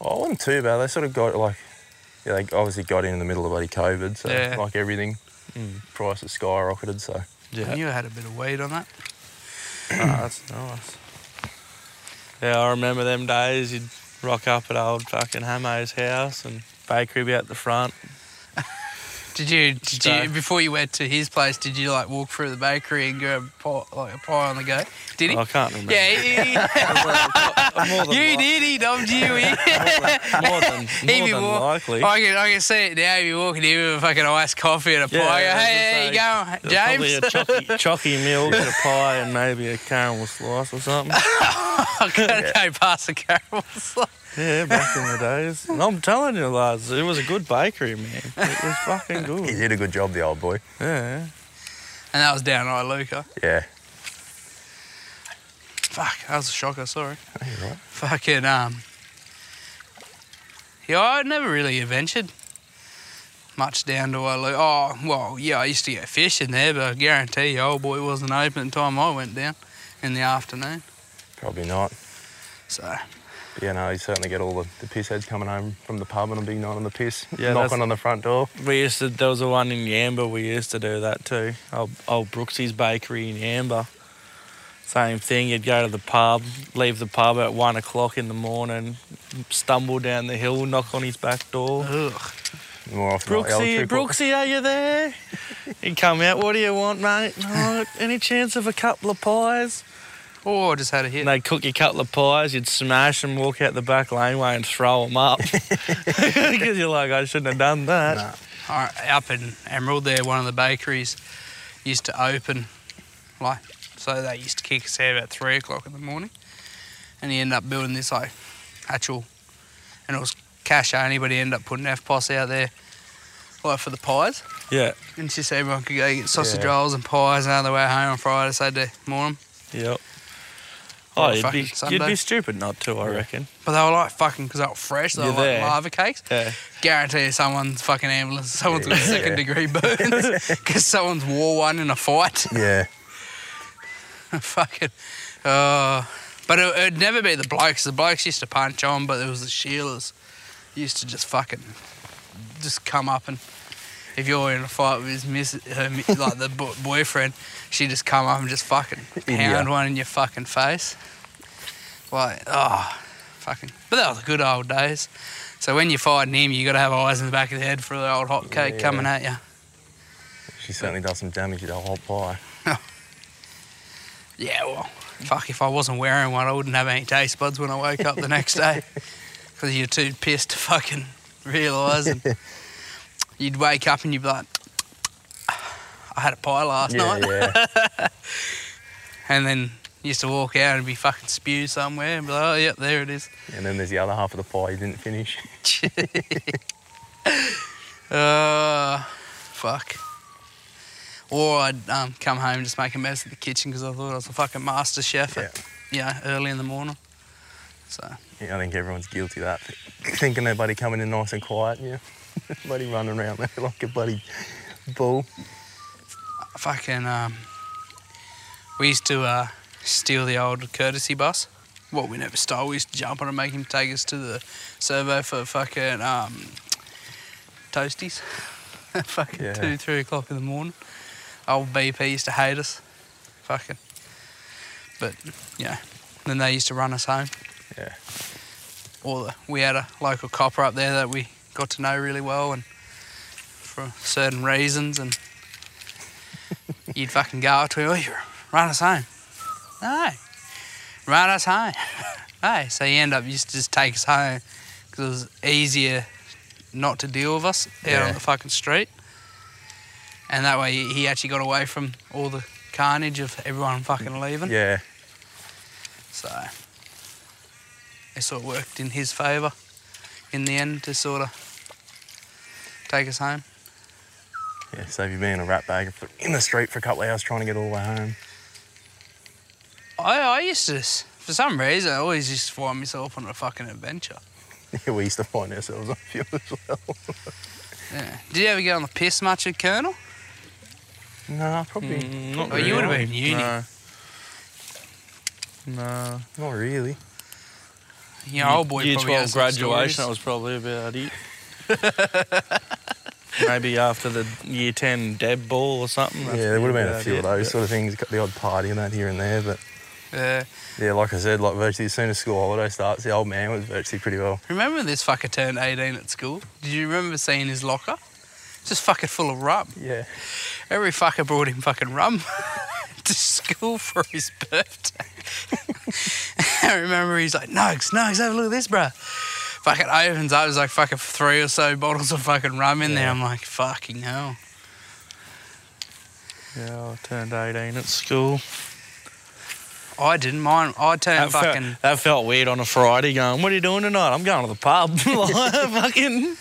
Oh, it wasn't too bad. They sort of got like, yeah, they obviously got in in the middle of bloody COVID, so Yeah. like everything, Mm. prices skyrocketed. So Yeah. I knew had a bit of weed on that. (coughs) Ah, that's nice. Yeah, I remember them days. You'd rock up at old fucking Hamo's house and bakery be at the front. Did you, did So- you before you went to his place? Did you like walk through the bakery and grab pie, like a pie on the go? Did he? I can't remember. yeah, he, he, (laughs) more than (laughs) you did. He dumped you. He, More than, more (laughs) than walk- likely. I can, I can see it now. You walking in with a fucking iced coffee and a Yeah, pie. Go, hey, gonna how you There's Probably a James? chocky, chocky milk and a pie and maybe a caramel slice or something. I gotta go past the caramel slice. Yeah, back in the days. And I'm telling you, lads, it was a good bakery, man. It was fucking (laughs) good. he did a good job, the old boy. Yeah. And that was down Iluka. Yeah. Fuck, that was a shocker. Sorry. You're right. Fucking um. Yeah, I never really adventured much down to Iluka. Oh well, yeah, I used to go fishing there, but I guarantee you, old boy wasn't open at the time I went down in the afternoon. Probably not. So But yeah, no, you certainly get all the, the piss heads coming home from the pub and a big night on the piss, Yeah, knocking on the front door. We used to, there was a one in Yamba, we used to do that too. Old, old Brooksy's Bakery in Yamba. Same thing, you'd go to the pub, leave the pub at one o'clock in the morning, stumble down the hill, knock on his back door. ugh. More often than not, Brooksy, Brooksy, are you there? (laughs) He'd come out, what do you want, mate? Oh, any chance of a couple of pies? Oh, I just had a hit. And they'd cook you a couple of pies, you'd smash them, walk out the back laneway and throw them up. (laughs) (laughs) Because you're like, I shouldn't have done that. Nah. Right, up in Emerald there, one of the bakeries used to open, like, so they used to kick us out about three o'clock in the morning, and he ended up building this like actual, and it was cash only, but he ended up putting EFTPOS out there, like for the pies, Yeah, and just everyone could go get sausage Yeah. rolls and pies and on the way home on Friday, so they morning. yep. Oh, you'd be, you'd be stupid not to, I reckon. But they were like fucking because they were fresh. They You're were like there. lava cakes. Yeah. Guarantee you someone's fucking ambulance. Someone's got second degree burns (laughs) because someone's wore one in a fight. (laughs) Yeah. fucking. Uh, but it, it'd never be the blokes. The blokes used to punch on, but it was the Sheilas used to just fucking just come up and if you're in a fight with his miss, her, (laughs) like the bo- boyfriend, she just come up and just fucking In pound one in your fucking face. Like, oh, fucking. But that was the good old days. So when you're fighting him, you got to have eyes in the back of the head for the old hot cake Yeah. coming at you. She certainly does some damage to the whole pie. (laughs) Yeah, well, fuck, if I wasn't wearing one, I wouldn't have any taste buds when I woke up the next day. (laughs) Because you're too pissed to fucking realise. And you'd wake up and you'd be like, I had a pie last yeah, night. yeah. (laughs) And then you used to walk out and be fucking spew somewhere and be like, oh, yep, there it is. And then there's the other half of the pie you didn't finish. (laughs) (laughs) Uh, fuck. Or I'd um, come home and just make a mess of the kitchen because I thought I was a fucking master chef Yeah. at, you know, early in the morning. So, Yeah, I think everyone's guilty of that. Thinking they're bloody coming in nice and quiet, yeah. (laughs) bloody running around there (laughs) like a bloody bull. fucking um, we used to uh, steal the old courtesy bus. Well, we never stole. We used to jump on and make him take us to the servo for fucking um, toasties. (laughs) fucking Yeah. two, three o'clock in the morning. Old BP used to hate us. Fucking. But yeah, then they used to run us home. Yeah. Or the, we had a local copper up there that we got to know really well, and for certain reasons, and (laughs) you'd fucking go up to him, oh, you run us home. No, run us home. (laughs) hey, so you end up used to just take us home because it was easier not to deal with us out Yeah. on the fucking street. And that way he he actually got away from all the carnage of everyone fucking leaving. Yeah. So it sort of worked in his favour in the end to sort of take us home. Yeah. Save you being a rat bag in the street for a couple of hours trying to get all the way home. I, I used to, for some reason, I always used to find myself on a fucking adventure. (laughs) Yeah, we used to find ourselves on a few as well. (laughs) Yeah. Did you ever get on the piss much at Colonel? No, probably Mm, not Oh, you would've really. been uni. No. No. not really. Your old boy Year probably 12 graduation, stories. that was probably about it. (laughs) Maybe after the year 10 Deb ball or something. that's yeah, there would have been a few of those sort of things. Got the odd party and that here and there, but Yeah. yeah, like I said, like virtually as soon as school holiday starts, the old man was virtually pretty well. Remember this fucker turned 18 at school? Did you remember seeing his locker? Just fucking full of rum. Yeah. Every fucker brought him fucking rum (laughs) to school for his birthday. (laughs) I remember he's like, Nugs, Nugs, have a look at this, bruh. Fucking opens up, there's like fucking three or so bottles of fucking rum in there. I'm like, fucking hell. Yeah, I turned 18 at school. I didn't mind. I turned That, felt, fucking. that felt weird on a Friday going, what are you doing tonight? I'm going to the pub. (laughs) Like, (laughs) fucking.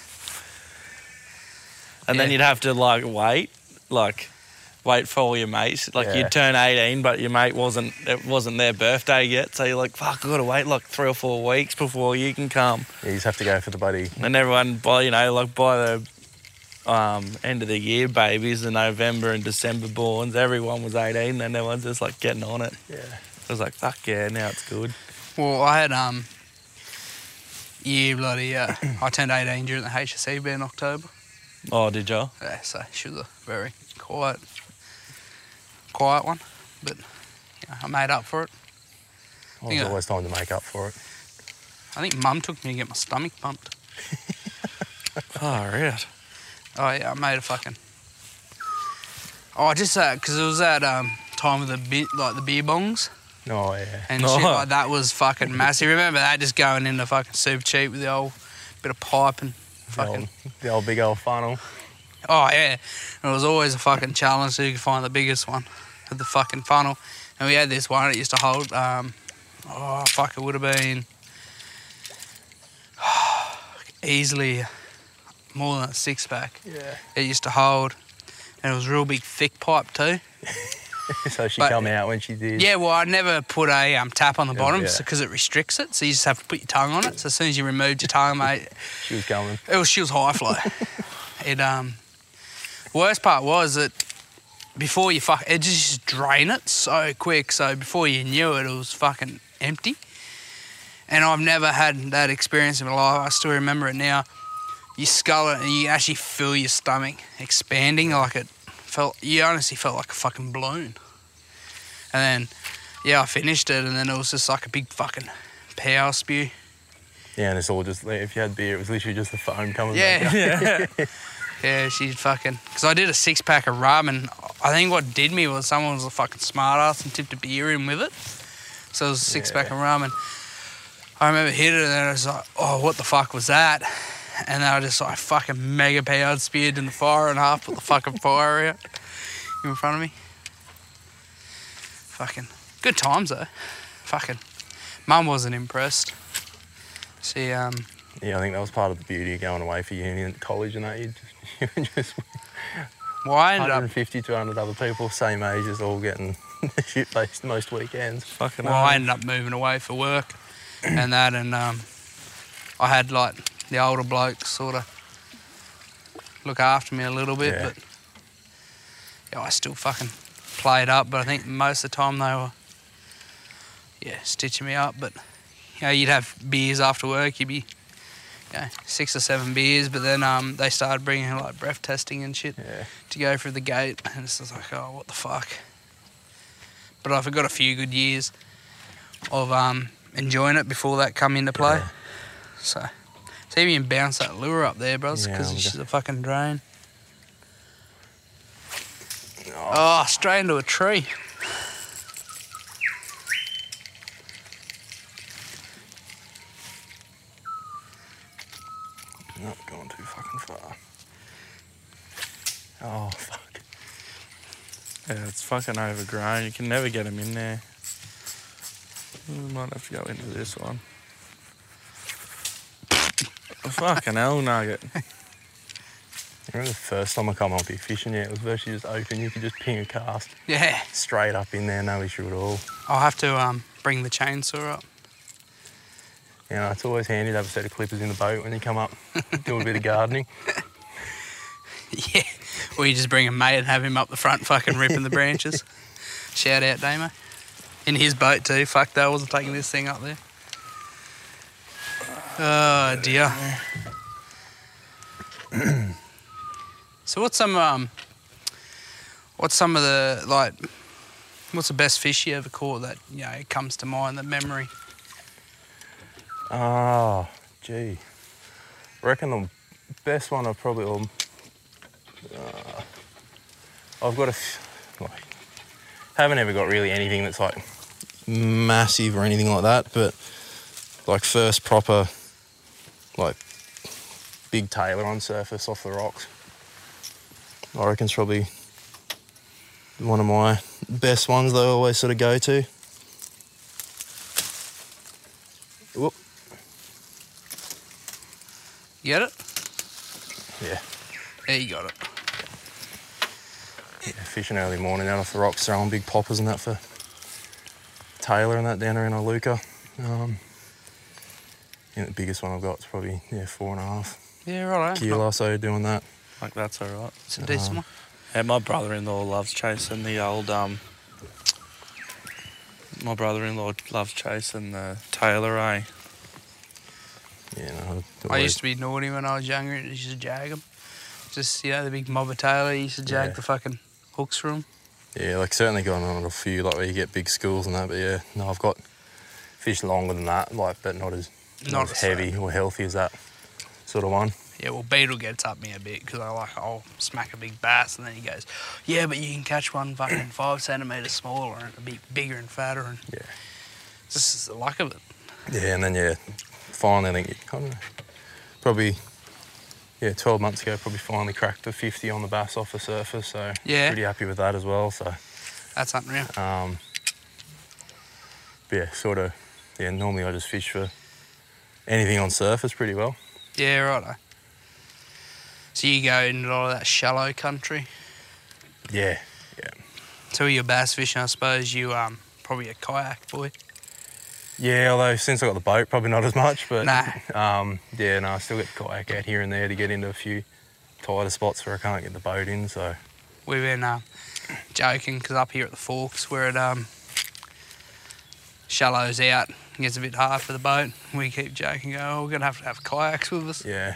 And then you'd have to like wait, like wait for all your mates. Like Yeah. you'd turn 18, but your mate wasn't, it wasn't their birthday yet. So you're like, fuck, i got to wait like three or four weeks before you can come. Yeah, you just have to go for the buddy. And everyone, by you know, like by the um, end of the year babies, the November and December borns, everyone was 18 and everyone's just like getting on it. Yeah. I was like, fuck yeah, now it's good. Well, I had, um, yeah, bloody, uh, I turned 18 during the HSC in October. Oh, did you? Yeah, so she was a very quiet, quiet one, but you know, I made up for it. Yeah. always time to make up for it. I think Mum took me to get my stomach pumped. (laughs) Oh, right. Oh yeah, I made a fucking. Oh, just that because it was that um, time of the beer, like the beer bongs Oh yeah. and Oh. shit like that was fucking massive. Remember that just going into fucking super cheap with the old bit of pipe and The fucking. old, (laughs) the old big old funnel. Oh yeah, it was always a fucking challenge so you could find the biggest one of the fucking funnel. And we had this one that used to hold. Um, oh fuck, it would have been (sighs) easily more than a six pack. Yeah. It used to hold, and it was real big, thick pipe too. (laughs) so she But- come out when she did. Yeah, well, I never put a um, tap on the bottom yeah. because it restricts it. So you just have to put your tongue on it. So as soon as you removed your tongue, mate, (laughs) She was coming. it was she was high flow. (laughs) it um, worst part was that before you fuck, it just drain it so quick. So before you knew it, it was fucking empty. And I've never had that experience in my life. I still remember it now. You scull it uh, and you actually feel your stomach expanding like it felt. You honestly felt like a fucking balloon. And then, yeah, I finished it, and then it was just like a big fucking power spew. Yeah, and it's all just like, if you had beer, it was literally just the foam coming. back Yeah. up. Yeah. (laughs) (laughs) Yeah, she'd fucking. Because I did a six pack of rum, and I think what did me was someone was a fucking smart ass and tipped a beer in with it. So it was a six pack of rum, and I remember hitting it, and I was like, oh, what the fuck was that? And then I just like fucking mega powered speared in the fire and half put the fucking (laughs) fire out in front of me. Fucking good times though. Fucking. Mum wasn't impressed. She, um, Yeah, I think that was part of the beauty of going away for uni and college and that. You just, you were just well, I ended up 150, 200 other people, same ages, all getting (laughs) shit faced most weekends. Fucking Well. I ended up moving away for work and that, and um, I had like the older blokes sort of look after me a little bit, Yeah. but yeah, I still fucking played up. But I think most of the time they were, yeah, stitching me up. But you know, you'd have beers after work. You'd be, you know, six or seven beers, but then um, they started bringing like breath testing and shit Yeah. to go through the gate, and it's just like, oh, what the fuck. But I've got a few good years of um, enjoying it before that come into play. Yeah. So, see if you can bounce that lure up there, bros, because it's just a fucking drain. Oh, Oh, straight into a tree. not going too fucking it's fucking overgrown. You can never get them in there. We might have to go into this one. fucking hell, nugget. I (laughs) remember the first time I come up here fishing, yeah, it was virtually just open. You could just ping a cast Yeah. straight up in there, no issue at all. I'll have to um, bring the chainsaw up. You know, it's always handy to have a set of clippers in the boat when you come up, (laughs) do a bit of gardening. Or you just bring a mate and have him up the front fucking ripping the branches. (laughs) Shout out Damo. In his boat too. Fuck that, I wasn't taking this thing up there. Oh dear. (clears throat) so what's some um what's some of the like what's the best fish you ever caught that, you know, comes to mind, the memory? Oh, gee. I reckon the best one I've probably. Um, uh, I've got a. f- Like, haven't ever got really anything that's like massive or anything like that, but like first proper, like big tailor on surface off the rocks. I reckon it's probably one of my best ones I always sort of go to. Whoop. You get it? Yeah. There you got it. Yeah, fishing early morning out off the rocks, throwing big poppers and that for tailor and that down there in Iluka. Um, yeah, the biggest one I've got is probably yeah four and a half Yeah, right. kilo. So doing that. Like that's all right. It's a decent Um, one. Yeah, my brother-in-law loves chasing the old um. My brother-in-law loves chasing the tailor, eh? Yeah, no, I used to be naughty when I was younger and used to jag them. Just, you know, the big mob of tailor, you used to jag Yeah. the fucking hooks from. Yeah, like certainly gone on a few like where you get big schools and that. But yeah, no, I've got fish longer than that, like but not as not, Not as heavy or healthy as that sort of one. Yeah, well, Beetle gets up me a bit because I like, I'll smack a big bass and then he goes, yeah, but you can catch one fucking (coughs) five centimetres smaller and a bit bigger and fatter and Yeah. this is the luck of it. Yeah, and then yeah, finally I think kind of probably yeah, 12 months ago probably finally cracked the 50 on the bass off the surface. So Yeah. pretty happy with that as well. So That's unreal. um, yeah, sort of yeah. Normally I just fish for anything on surface pretty well. Yeah, righto. So you go into a lot of that shallow country. Yeah, yeah. So you're bass fishing, I suppose you um probably a kayak boy. Yeah. Although since I got the boat, probably not as much. But Nah. um, yeah, no, I still get the kayak out here and there to get into a few tighter spots where I can't get the boat in. So We've been um, joking because up here at the Forks, where it um, shallows out, it gets a bit hard for the boat. We keep joking, go, oh, we're gonna have to have kayaks with us yeah,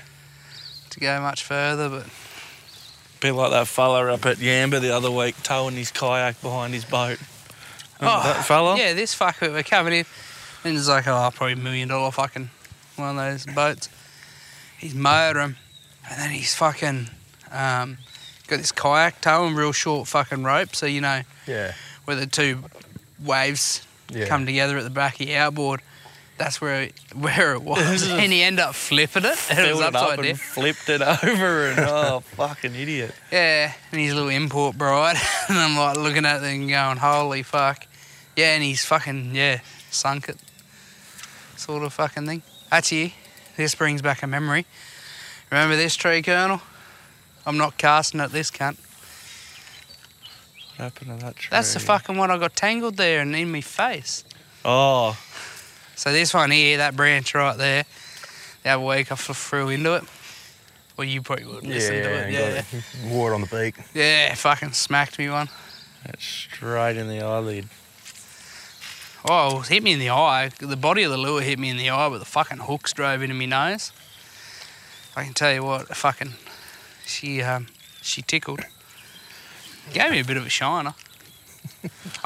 to go much further. But Bit like that fella up at Yamba the other week, towing his kayak behind his boat. Remember that fella? Oh, yeah, this fucker, we're coming in, and it's like, oh, probably a million dollar fucking one of those boats. He's motored him, and then he's fucking um, got this kayak towing real short fucking rope, so you know yeah, where the two waves yeah. come together at the back of your outboard. That's where (laughs) where it was, and he ended up flipping it. And it was Filled it up and down. flipped it (laughs) over, and oh, fucking idiot. Yeah, and he's a little import bride, (laughs) and I'm like looking at it and going, "Holy fuck!" Yeah, and he's fucking yeah sunk it, sort of fucking thing. Actually, this brings back a memory. Remember this tree, Colonel? I'm not casting at this cunt. What happened to that tree? That's the fucking one I got tangled there and in my face. Oh, So this one here, that branch right there, the other week I threw into it. Well, you probably wouldn't Yeah, listen to it. Yeah, it. Wore it on the beak. yeah, fucking smacked me one. that's straight in the eyelid. Oh, it hit me in the eye. The body of the lure hit me in the eye, but the fucking hooks drove into my nose. I can tell you what, fucking, she um, she tickled. Gave me a bit of a shiner.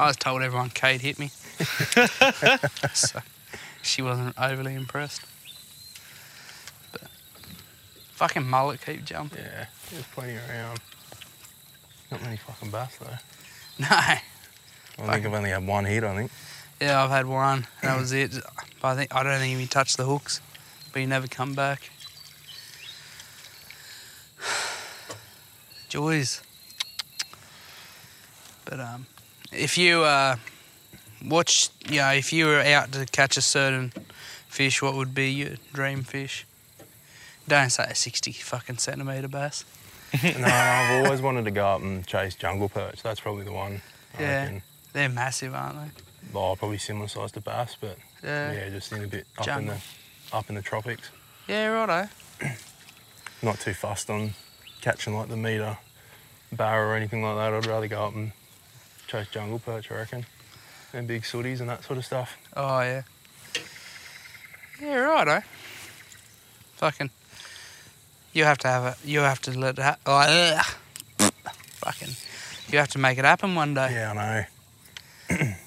I was told everyone Kate hit me. (laughs) so she wasn't overly impressed. But fucking mullet keep jumping. Yeah, there's plenty around. Not many fucking bass though. (laughs) No. I think I've only had one hit. I think. Yeah, I've had one. That was it. But I think I don't think he touched the hooks. But he never come back. (sighs) Joys. But um, if you uh, watch, you know, if you were out to catch a certain fish, what would be your dream fish? Don't say a sixty fucking centimeter bass. (laughs) no, I've always wanted to go up and chase jungle perch. That's probably the one. I Yeah. reckon. They're massive, aren't they? Oh, probably similar size to bass, but Yeah. yeah, just in a bit up in the up in the tropics. Yeah, righto. (clears throat) Not too fussed on catching like the meter barra or anything like that. I'd rather go up and chase jungle perch, I reckon. And big sooties and that sort of stuff. Oh yeah. Yeah, righto. Fucking. You have to have it. You have to let it. Ha- oh, ugh. fucking. You have to make it happen one day. Yeah, I know. (clears throat)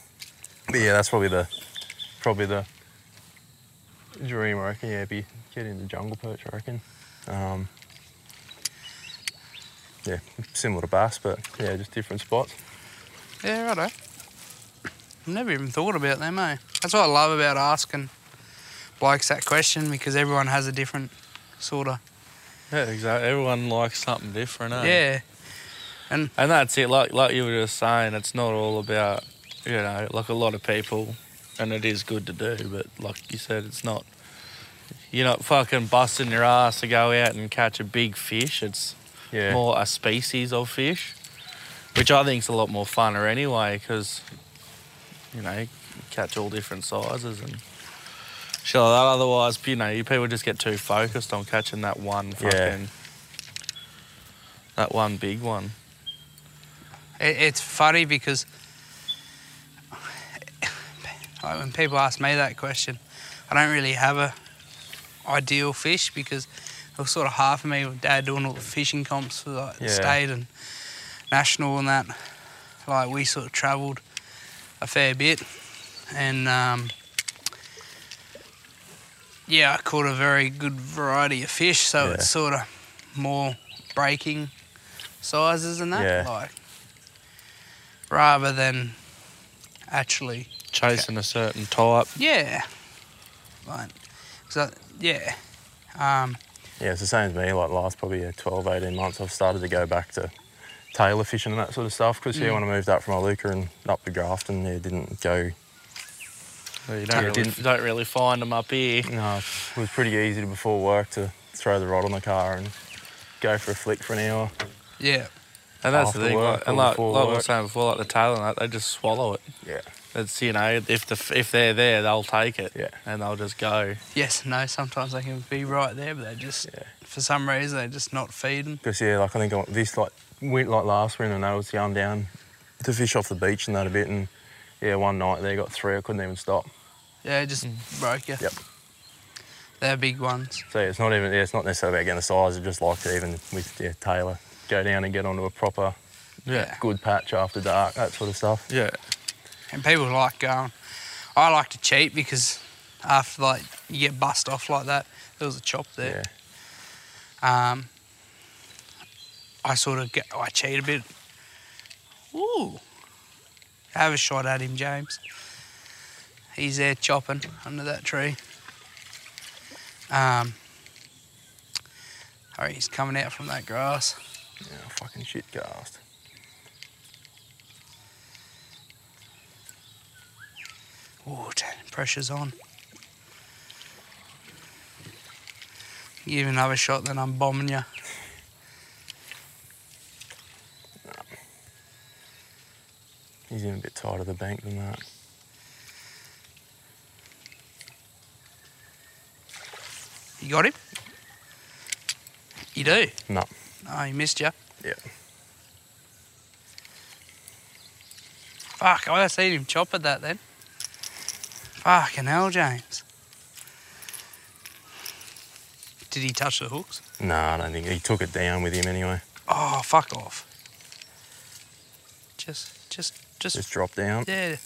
but yeah, that's probably the probably the dream. I reckon. Yeah, be getting the jungle perch. I reckon. Um, yeah, similar to bass, but yeah, just different spots. Yeah, righto. I've never even thought about them, eh? That's what I love about asking blokes that question because everyone has a different sort of. Yeah, exactly. Everyone likes something different, eh? Yeah. And that's it. Like like you were just saying, it's not all about you know like a lot of people, and it is good to do. But like you said, it's not. You're not fucking busting your ass to go out and catch a big fish. It's Yeah, more a species of fish, which I think's a lot more funner anyway, because you know you catch all different sizes and shit like that. Otherwise, you know, you people just get too focused on catching that one Yeah. fucking that one big one. It's funny because like when people ask me that question, I don't really have a ideal fish because it was sort of hard for me with dad doing all the fishing comps for like the state and national and that. Like we sort of travelled a fair bit and um, yeah, I caught a very good variety of fish, so Yeah. it's sort of more breaking sizes and that, Yeah. like rather than actually Chasing a certain type. yeah, like so yeah, um, yeah, it's the same as me. Like last probably yeah, 12, 18 months, I've started to go back to tailor fishing and that sort of stuff. Because yeah, Mm. when I moved up from Iluka and up to Grafton, yeah, didn't go. You Yeah, don't, really, didn't- don't really find them up here. No, it was pretty easy before work to throw the rod on the car and go for a flick for an hour. yeah, And that's the thing. work Like, and like, like we were work. saying before, like the tail and that, they just swallow it. Yeah. It's you know, if the if they're there, they'll take it. Yeah. And they'll just go. yes, no. Sometimes they can be right there, but they just Yeah. for some reason they're just not feeding. Because yeah, like I think this like went like last winter and I was going down to fish off the beach and that a bit and yeah, one night they got three, I couldn't even stop. Yeah, it just mm. broke you. Yep. They're big ones. So yeah, it's not even yeah, it's not necessarily about getting the size, I just like to even with yeah, tailor, go down and get onto a proper Yeah. good patch after dark, that sort of stuff. Yeah. And people like going. I like to cheat because after like you get bust off like that, there was a chop there. Yeah. Um, I sort of get, I cheat a bit. Ooh, have a shot at him, James. He's there chopping under that tree. Um, oh, he's coming out from that grass. Yeah, fucking shit cast. Ooh, t- pressure's on. You Give him another shot, then I'm bombing you. He's in a bit tighter the bank than that. You got him? You do? No. Oh, he missed you. Yeah. Fuck, I seen him chop at that then. Fucking hell, James. Did he touch the hooks? No, I don't think he took it down with him anyway. Oh, fuck off. Just, just, just, Just dropped down. yeah.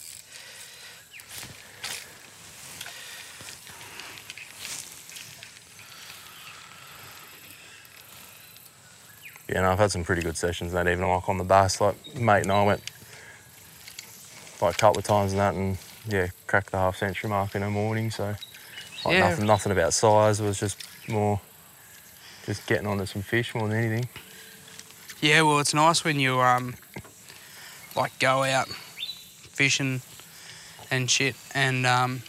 Yeah, no, I've had some pretty good sessions that even like on the bass. Like mate and I went like a couple of times and that and yeah, cracked the half century mark in the morning. So like Yeah. nothing nothing about size, it was just more just getting onto some fish more than anything. Yeah, well, it's nice when you um like go out fishing and shit, and um,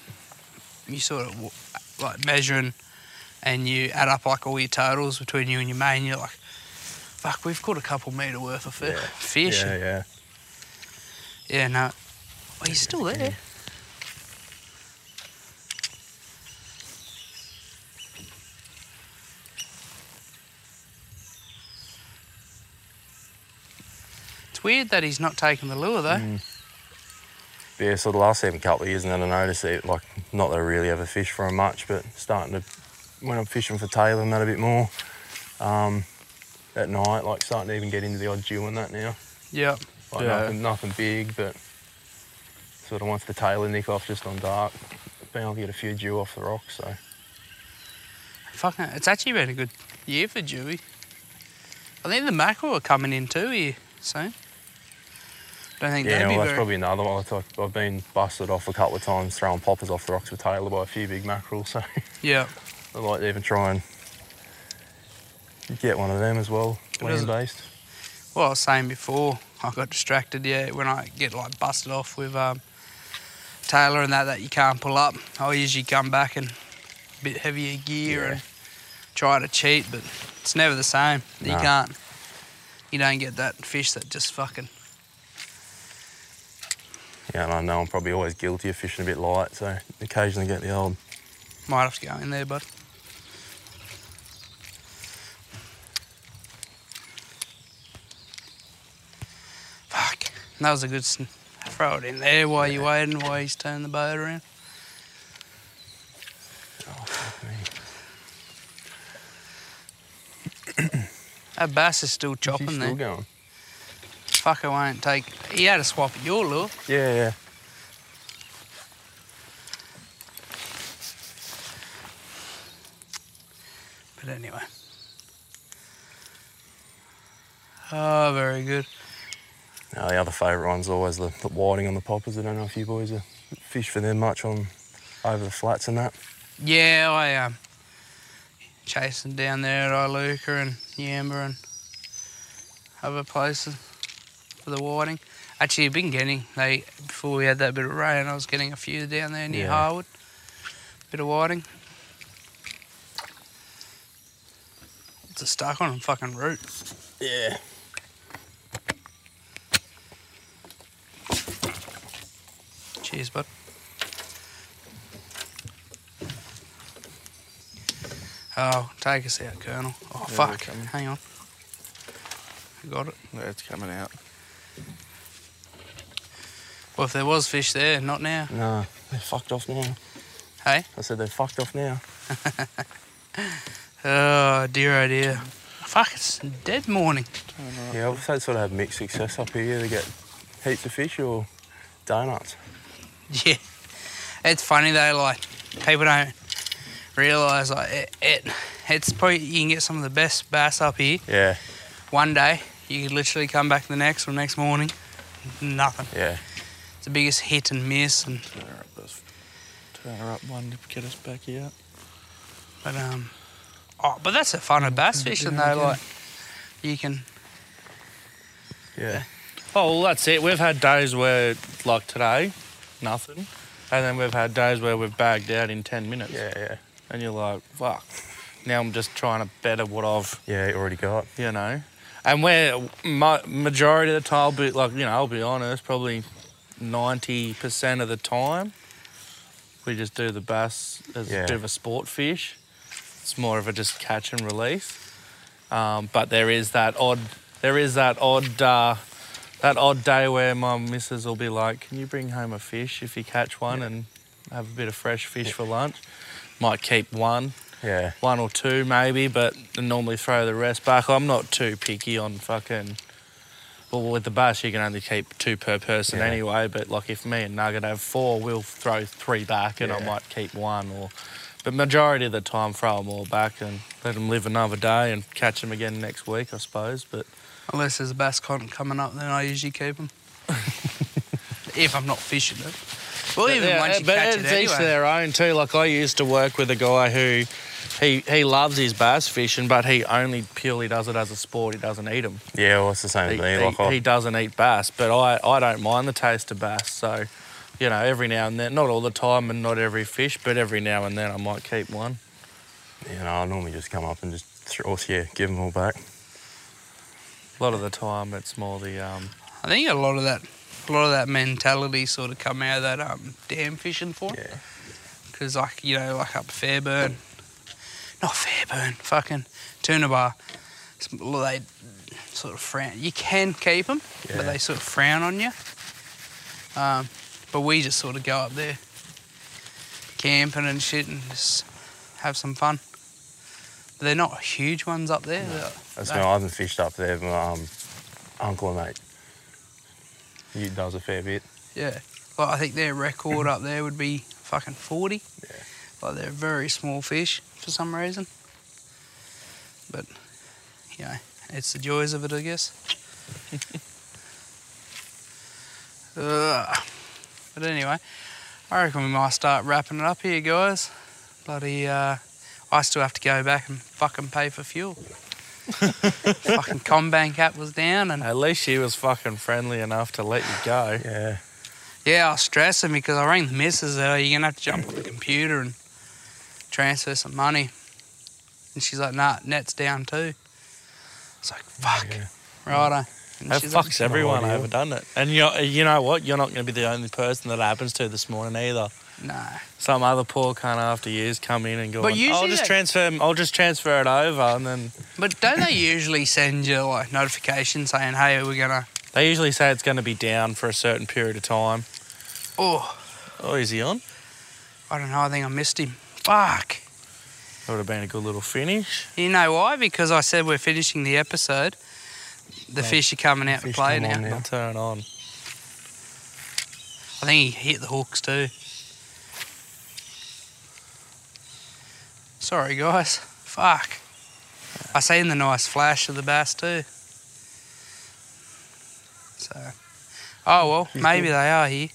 you sort of like measuring, and you add up like all your totals between you and your mate, and you're like, fuck, we've caught a couple metre worth of fi- Yeah. fish. Yeah, yeah. yeah, no. Oh, he's still there. Weird that he's not taking the lure though. Mm. Yeah, so the last even couple of years, and then I noticed it, like, not that I really ever fish for 'em much, but starting to, when I'm fishing for tail and that a bit more, um, at night, like, starting to even get into the odd jew and that now. Yep. Like, Yeah. nothing, nothing big, but sort of once the tail nick off just on dark, been able to get a few jew off the rocks, so. Fucking, it's actually been a good year for jewie. I think the mackerel are coming in too here soon. Don't think Yeah, well, that's very. probably another one. Like I've been busted off a couple of times throwing poppers off the rocks with tailor by a few big mackerel, so Yeah. (laughs) I'd like to even try and get one of them as well, land based. Well, I was saying before, I got distracted. Yeah, when I get like busted off with um, tailor and that that you can't pull up, I usually come back in a bit heavier gear Yeah. and try to cheat, but it's never the same. You can't. You don't get that fish that just fucking. Yeah, and I know I'm probably always guilty of fishing a bit light, so occasionally get the old. Might have to go in there, bud. Fuck. That was a good. Throw it in there while you're waiting, while he's turning the boat around. Oh, fuck me. That bass is still Is chopping still there. going? Fucker won't take. He had a swap at your lure. Yeah, yeah. But anyway. Oh, very good. Now, the other favourite one's always the, the whiting on the poppers. I don't know if you boys are fish for them much on over the flats and that. Yeah, I um chasing down there at Iluka and Yamba and other places for the whiting. Actually, I've been getting they before we had that bit of rain. I was getting a few down there near Yeah. Harwood. Bit of whiting. It's a stuck on a fucking root. Yeah. Cheers, bud. Oh, take us out, Colonel. Oh, Yeah, fuck. Hang on. I got it. Yeah, it's coming out. Well, if there was fish there, not now. No, they're fucked off now. Hey? I said they're fucked off now. (laughs) Oh, dear, oh, dear. Fuck, it's dead morning. Yeah, I've had sort of had mixed success up here. They get heaps of fish or donuts. Yeah. It's funny though, like, people don't realise, like, it, it, it's probably, you can get some of the best bass up here Yeah, one day. You could literally come back the next or next morning, nothing. yeah. It's the biggest hit and miss, and Turn her up, this- turn her up one to get us back out. but um, oh, but that's the fun of bass fishing though. Like, you can, Yeah. Oh, well, that's it. We've had days where, like today, nothing. And then we've had days where we've bagged out in 10 minutes. Yeah, yeah. And you're like, fuck. Now I'm just trying to better what I've, Yeah, you already got. you know. And we're, ma- majority of the time, I'll be like, you know, I'll be honest, probably 90% of the time, we just do the bass as Yeah. a bit of a sport fish. It's more of a just catch and release. Um, but there is that odd, there is that odd, uh, that odd day where my missus will be like, "Can you bring home a fish if you catch one and have a bit of fresh fish for lunch?" Might keep one, Yeah. one or two maybe, but normally throw the rest back. I'm not too picky on fucking. Well, with the bass, you can only keep two per person Yeah. anyway. But like, if me and Nugget have four, we'll throw three back, and I might keep one. Or, but majority of the time, throw them all back and let them live another day and catch them again next week, I suppose. But unless there's a bass con coming up, then I usually keep them. (laughs) if I'm not fishing it. Well, even yeah, once you but catch it's it each to their own too. Like I used to work with a guy who he he loves his bass fishing, but he only purely does it as a sport. He doesn't eat them. Yeah, well, it's the same He, as me. he- Like, I, he doesn't eat bass, but I, I don't mind the taste of bass. So, you know, every now and then, not all the time and not every fish, but every now and then I might keep one. you know, I normally just come up and just throw, yeah, give them all back. A lot of the time, it's more the um, I think a lot of that, a lot of that mentality sort of come out of that um, dam fishing for. Yeah. Because like you know, like up Fairburn, not Fairburn, fucking well, they sort of frown. You can keep them, Yeah. but they sort of frown on you. Um, but we just sort of go up there, camping and shit, and just have some fun. But they're not huge ones up there. They're- That's no, I haven't fished up there. My um, uncle and mate, he does a fair bit. Yeah. Like I think their record up there would be fucking 40. Yeah. Like they're very small fish for some reason. But, you know, it's the joys of it, I guess. (laughs) But anyway, I reckon we might start wrapping it up here, guys. Bloody, uh, I still have to go back and fucking pay for fuel. (laughs) fucking CommBank app was down and at least she was fucking friendly enough to let you go. Yeah. Yeah, I was stressing because I rang the missus. Uh, you're gonna have to jump on the computer and transfer some money. And she's like, "Nah, net's down too." It's like, "Fuck, Yeah. righto." And That she's like, fucks everyone ideal. over, doesn't it? And you you know what? You're not going to be the only person that happens to this morning either. "Nah." Some other poor cunt after years come in and go, But usually, "I'll just they- transfer, I'll just transfer it over," and then But don't they usually send you like notifications saying, "Hey, we're gonna"? (laughs) they usually say it's going to be down for a certain period of time. Oh, Oh, is he on? I don't know. I think I missed him. Fuck. That would have been a good little finish. You know why? Because I said we're finishing the episode. The Oh, fish are coming out to play now. on now. I'll turn on. I think he hit the hooks too. Sorry, guys. Fuck. I seen the nice flash of the bass too. So, oh well, She's maybe good. they are here.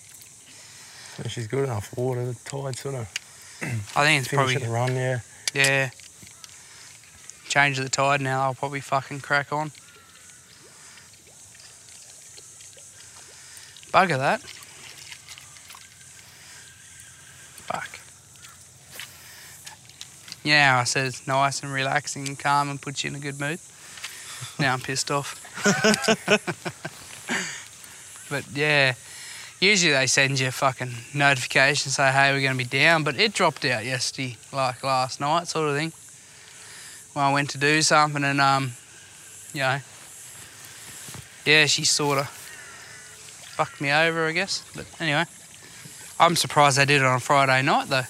So she's good enough water. The tide sort of (clears throat) I think it's probably the run. Yeah. yeah. Change the tide now. I'll probably fucking crack on. Bugger that. Fuck. Yeah, I said it's nice and relaxing and calm and puts you in a good mood. Now I'm pissed off. (laughs) but yeah, usually they send you a fucking notification say, hey, we're going to be down. But it dropped out yesterday, like last night, sort of thing. When I went to do something and, um, you know, yeah, she sort of fucked me over, I guess. But anyway, I'm surprised they did it on a Friday night though.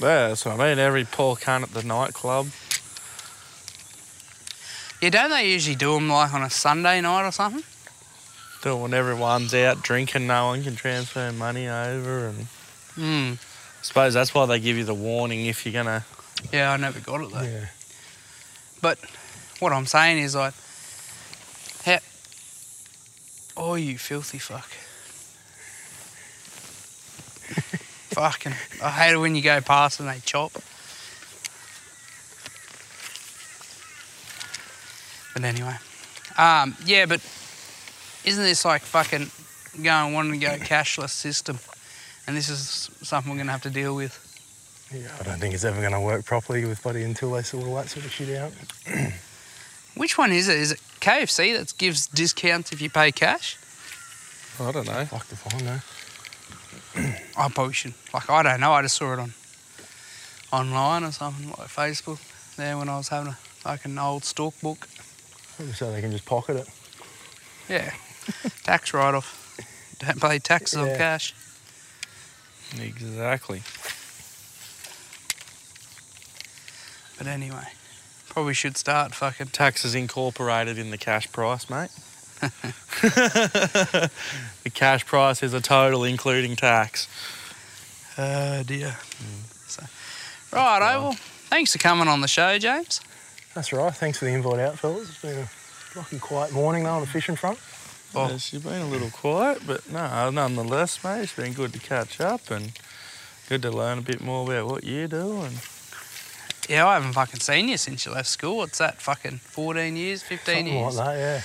Yeah, that's what I mean. Every poor cunt at the nightclub. Yeah, don't they usually do them like on a Sunday night or something? But when everyone's out drinking, no one can transfer money over. And Hmm. I suppose that's why they give you the warning if you're gonna. Yeah, I never got it though. Yeah. But what I'm saying is like, how, oh, you filthy fuck. (laughs) Fucking, I hate it when you go past and they chop. But anyway, um, yeah, but isn't this like fucking going wanting to go cashless system? And this is something we're gonna have to deal with. Yeah. I don't think it's ever going to work properly with buddy until they sort all that sort of shit out. (clears throat) Which one is it? Is it KFC that gives discounts if you pay cash? I don't know. Fuck if I know. (clears throat) I probably should. Like, I don't know. I just saw it on online or something, like Facebook, there when I was having a an old stalk book. So they can just pocket it. Yeah. (laughs) tax write off. Don't pay taxes on cash. Exactly. But anyway, probably should start fucking. Taxes incorporated in the cash price, mate. (laughs) the cash price is a total including tax. Oh dear. So, right, well, thanks for coming on the show, James. That's right. Thanks for the invite out, fellas. It's been a fucking quiet morning though on the fishing front. Oh. Yeah, she's been a little quiet, but no, nonetheless, mate, it's been good to catch up and good to learn a bit more about what you do. And Yeah, I haven't fucking seen you since you left school. What's that? Fucking 14 years, 15 Something years? like that, yeah.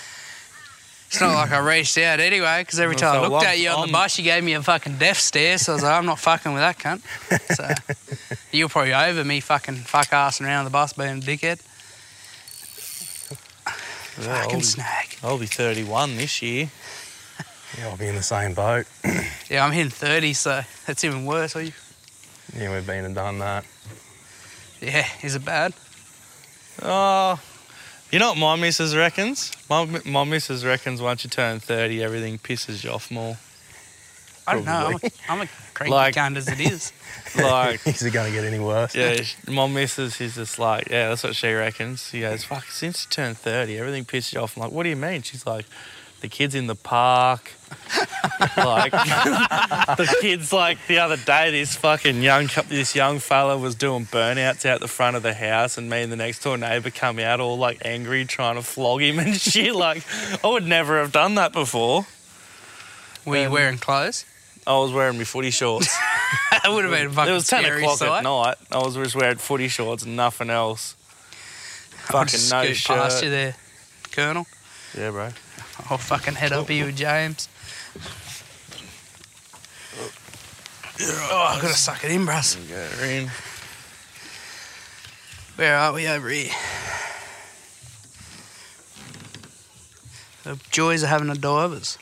It's not like I reached out anyway, because every time I so looked I'm- at you on I'm- the bus, you gave me a fucking death stare. So I was like, I'm not fucking with that cunt. So (laughs) you're probably over me fucking fuck assing around the bus being a dickhead. Yeah, I'll, fucking be, snag. I'll be 31 this year. Yeah, I'll be in the same boat. (clears throat) Yeah, I'm hitting 30, so that's even worse. Are you? Yeah, we've been and done that. Yeah, is it bad? Oh, you know what my missus reckons? My, my missus reckons once you turn 30, everything pisses you off more. I don't know. I'm a, Probably. I'm a cranky Like- cunt as it is. (laughs) Like, (laughs) Is it going to get any worse? yeah, sh- my missus, she's just like, yeah, that's what she reckons. She goes, fuck, since you turned 30, everything pisses you off. I'm like, what do you mean? She's like, the kids in the park. (laughs) like, the kids, like, the other day, this fucking young, this young fella was doing burnouts out the front of the house, and me and the next door neighbour come out all, like, angry, trying to flog him and (laughs) shit. Like, I would never have done that before. Were you Um, wearing clothes? I was wearing my footy shorts. (laughs) that would have been a fucking it was 10 scary o'clock sight. at night. I was just wearing footy shorts and nothing else. I'll Fucking just no scoot shirt. past you there, Colonel. Yeah, bro. I'll fucking head up here with James. Oh, I've got to suck it in, bruss. Go in. Where are we over here? The joys of having a divers.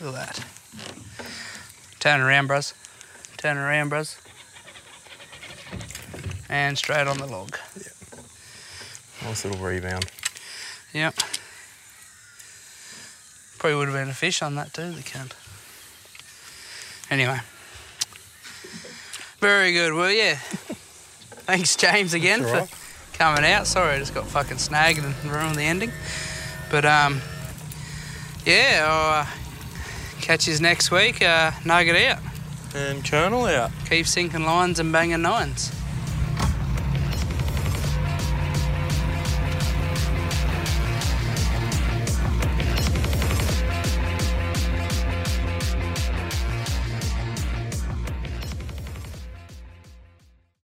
Look at that. Turn around, bruss. Turn around, bruss. And straight on the log. Nice little rebound. Yep. Probably would have been a fish on that too, the cunt. Anyway. Very good. Well, yeah. (laughs) Thanks, James, again That's for coming out. Sorry, I just got fucking snagged and ruined the ending. But, um, yeah, I'll uh, catch you next week. Uh, nugget out. And Colonel out. Keep sinking lines and banging nines.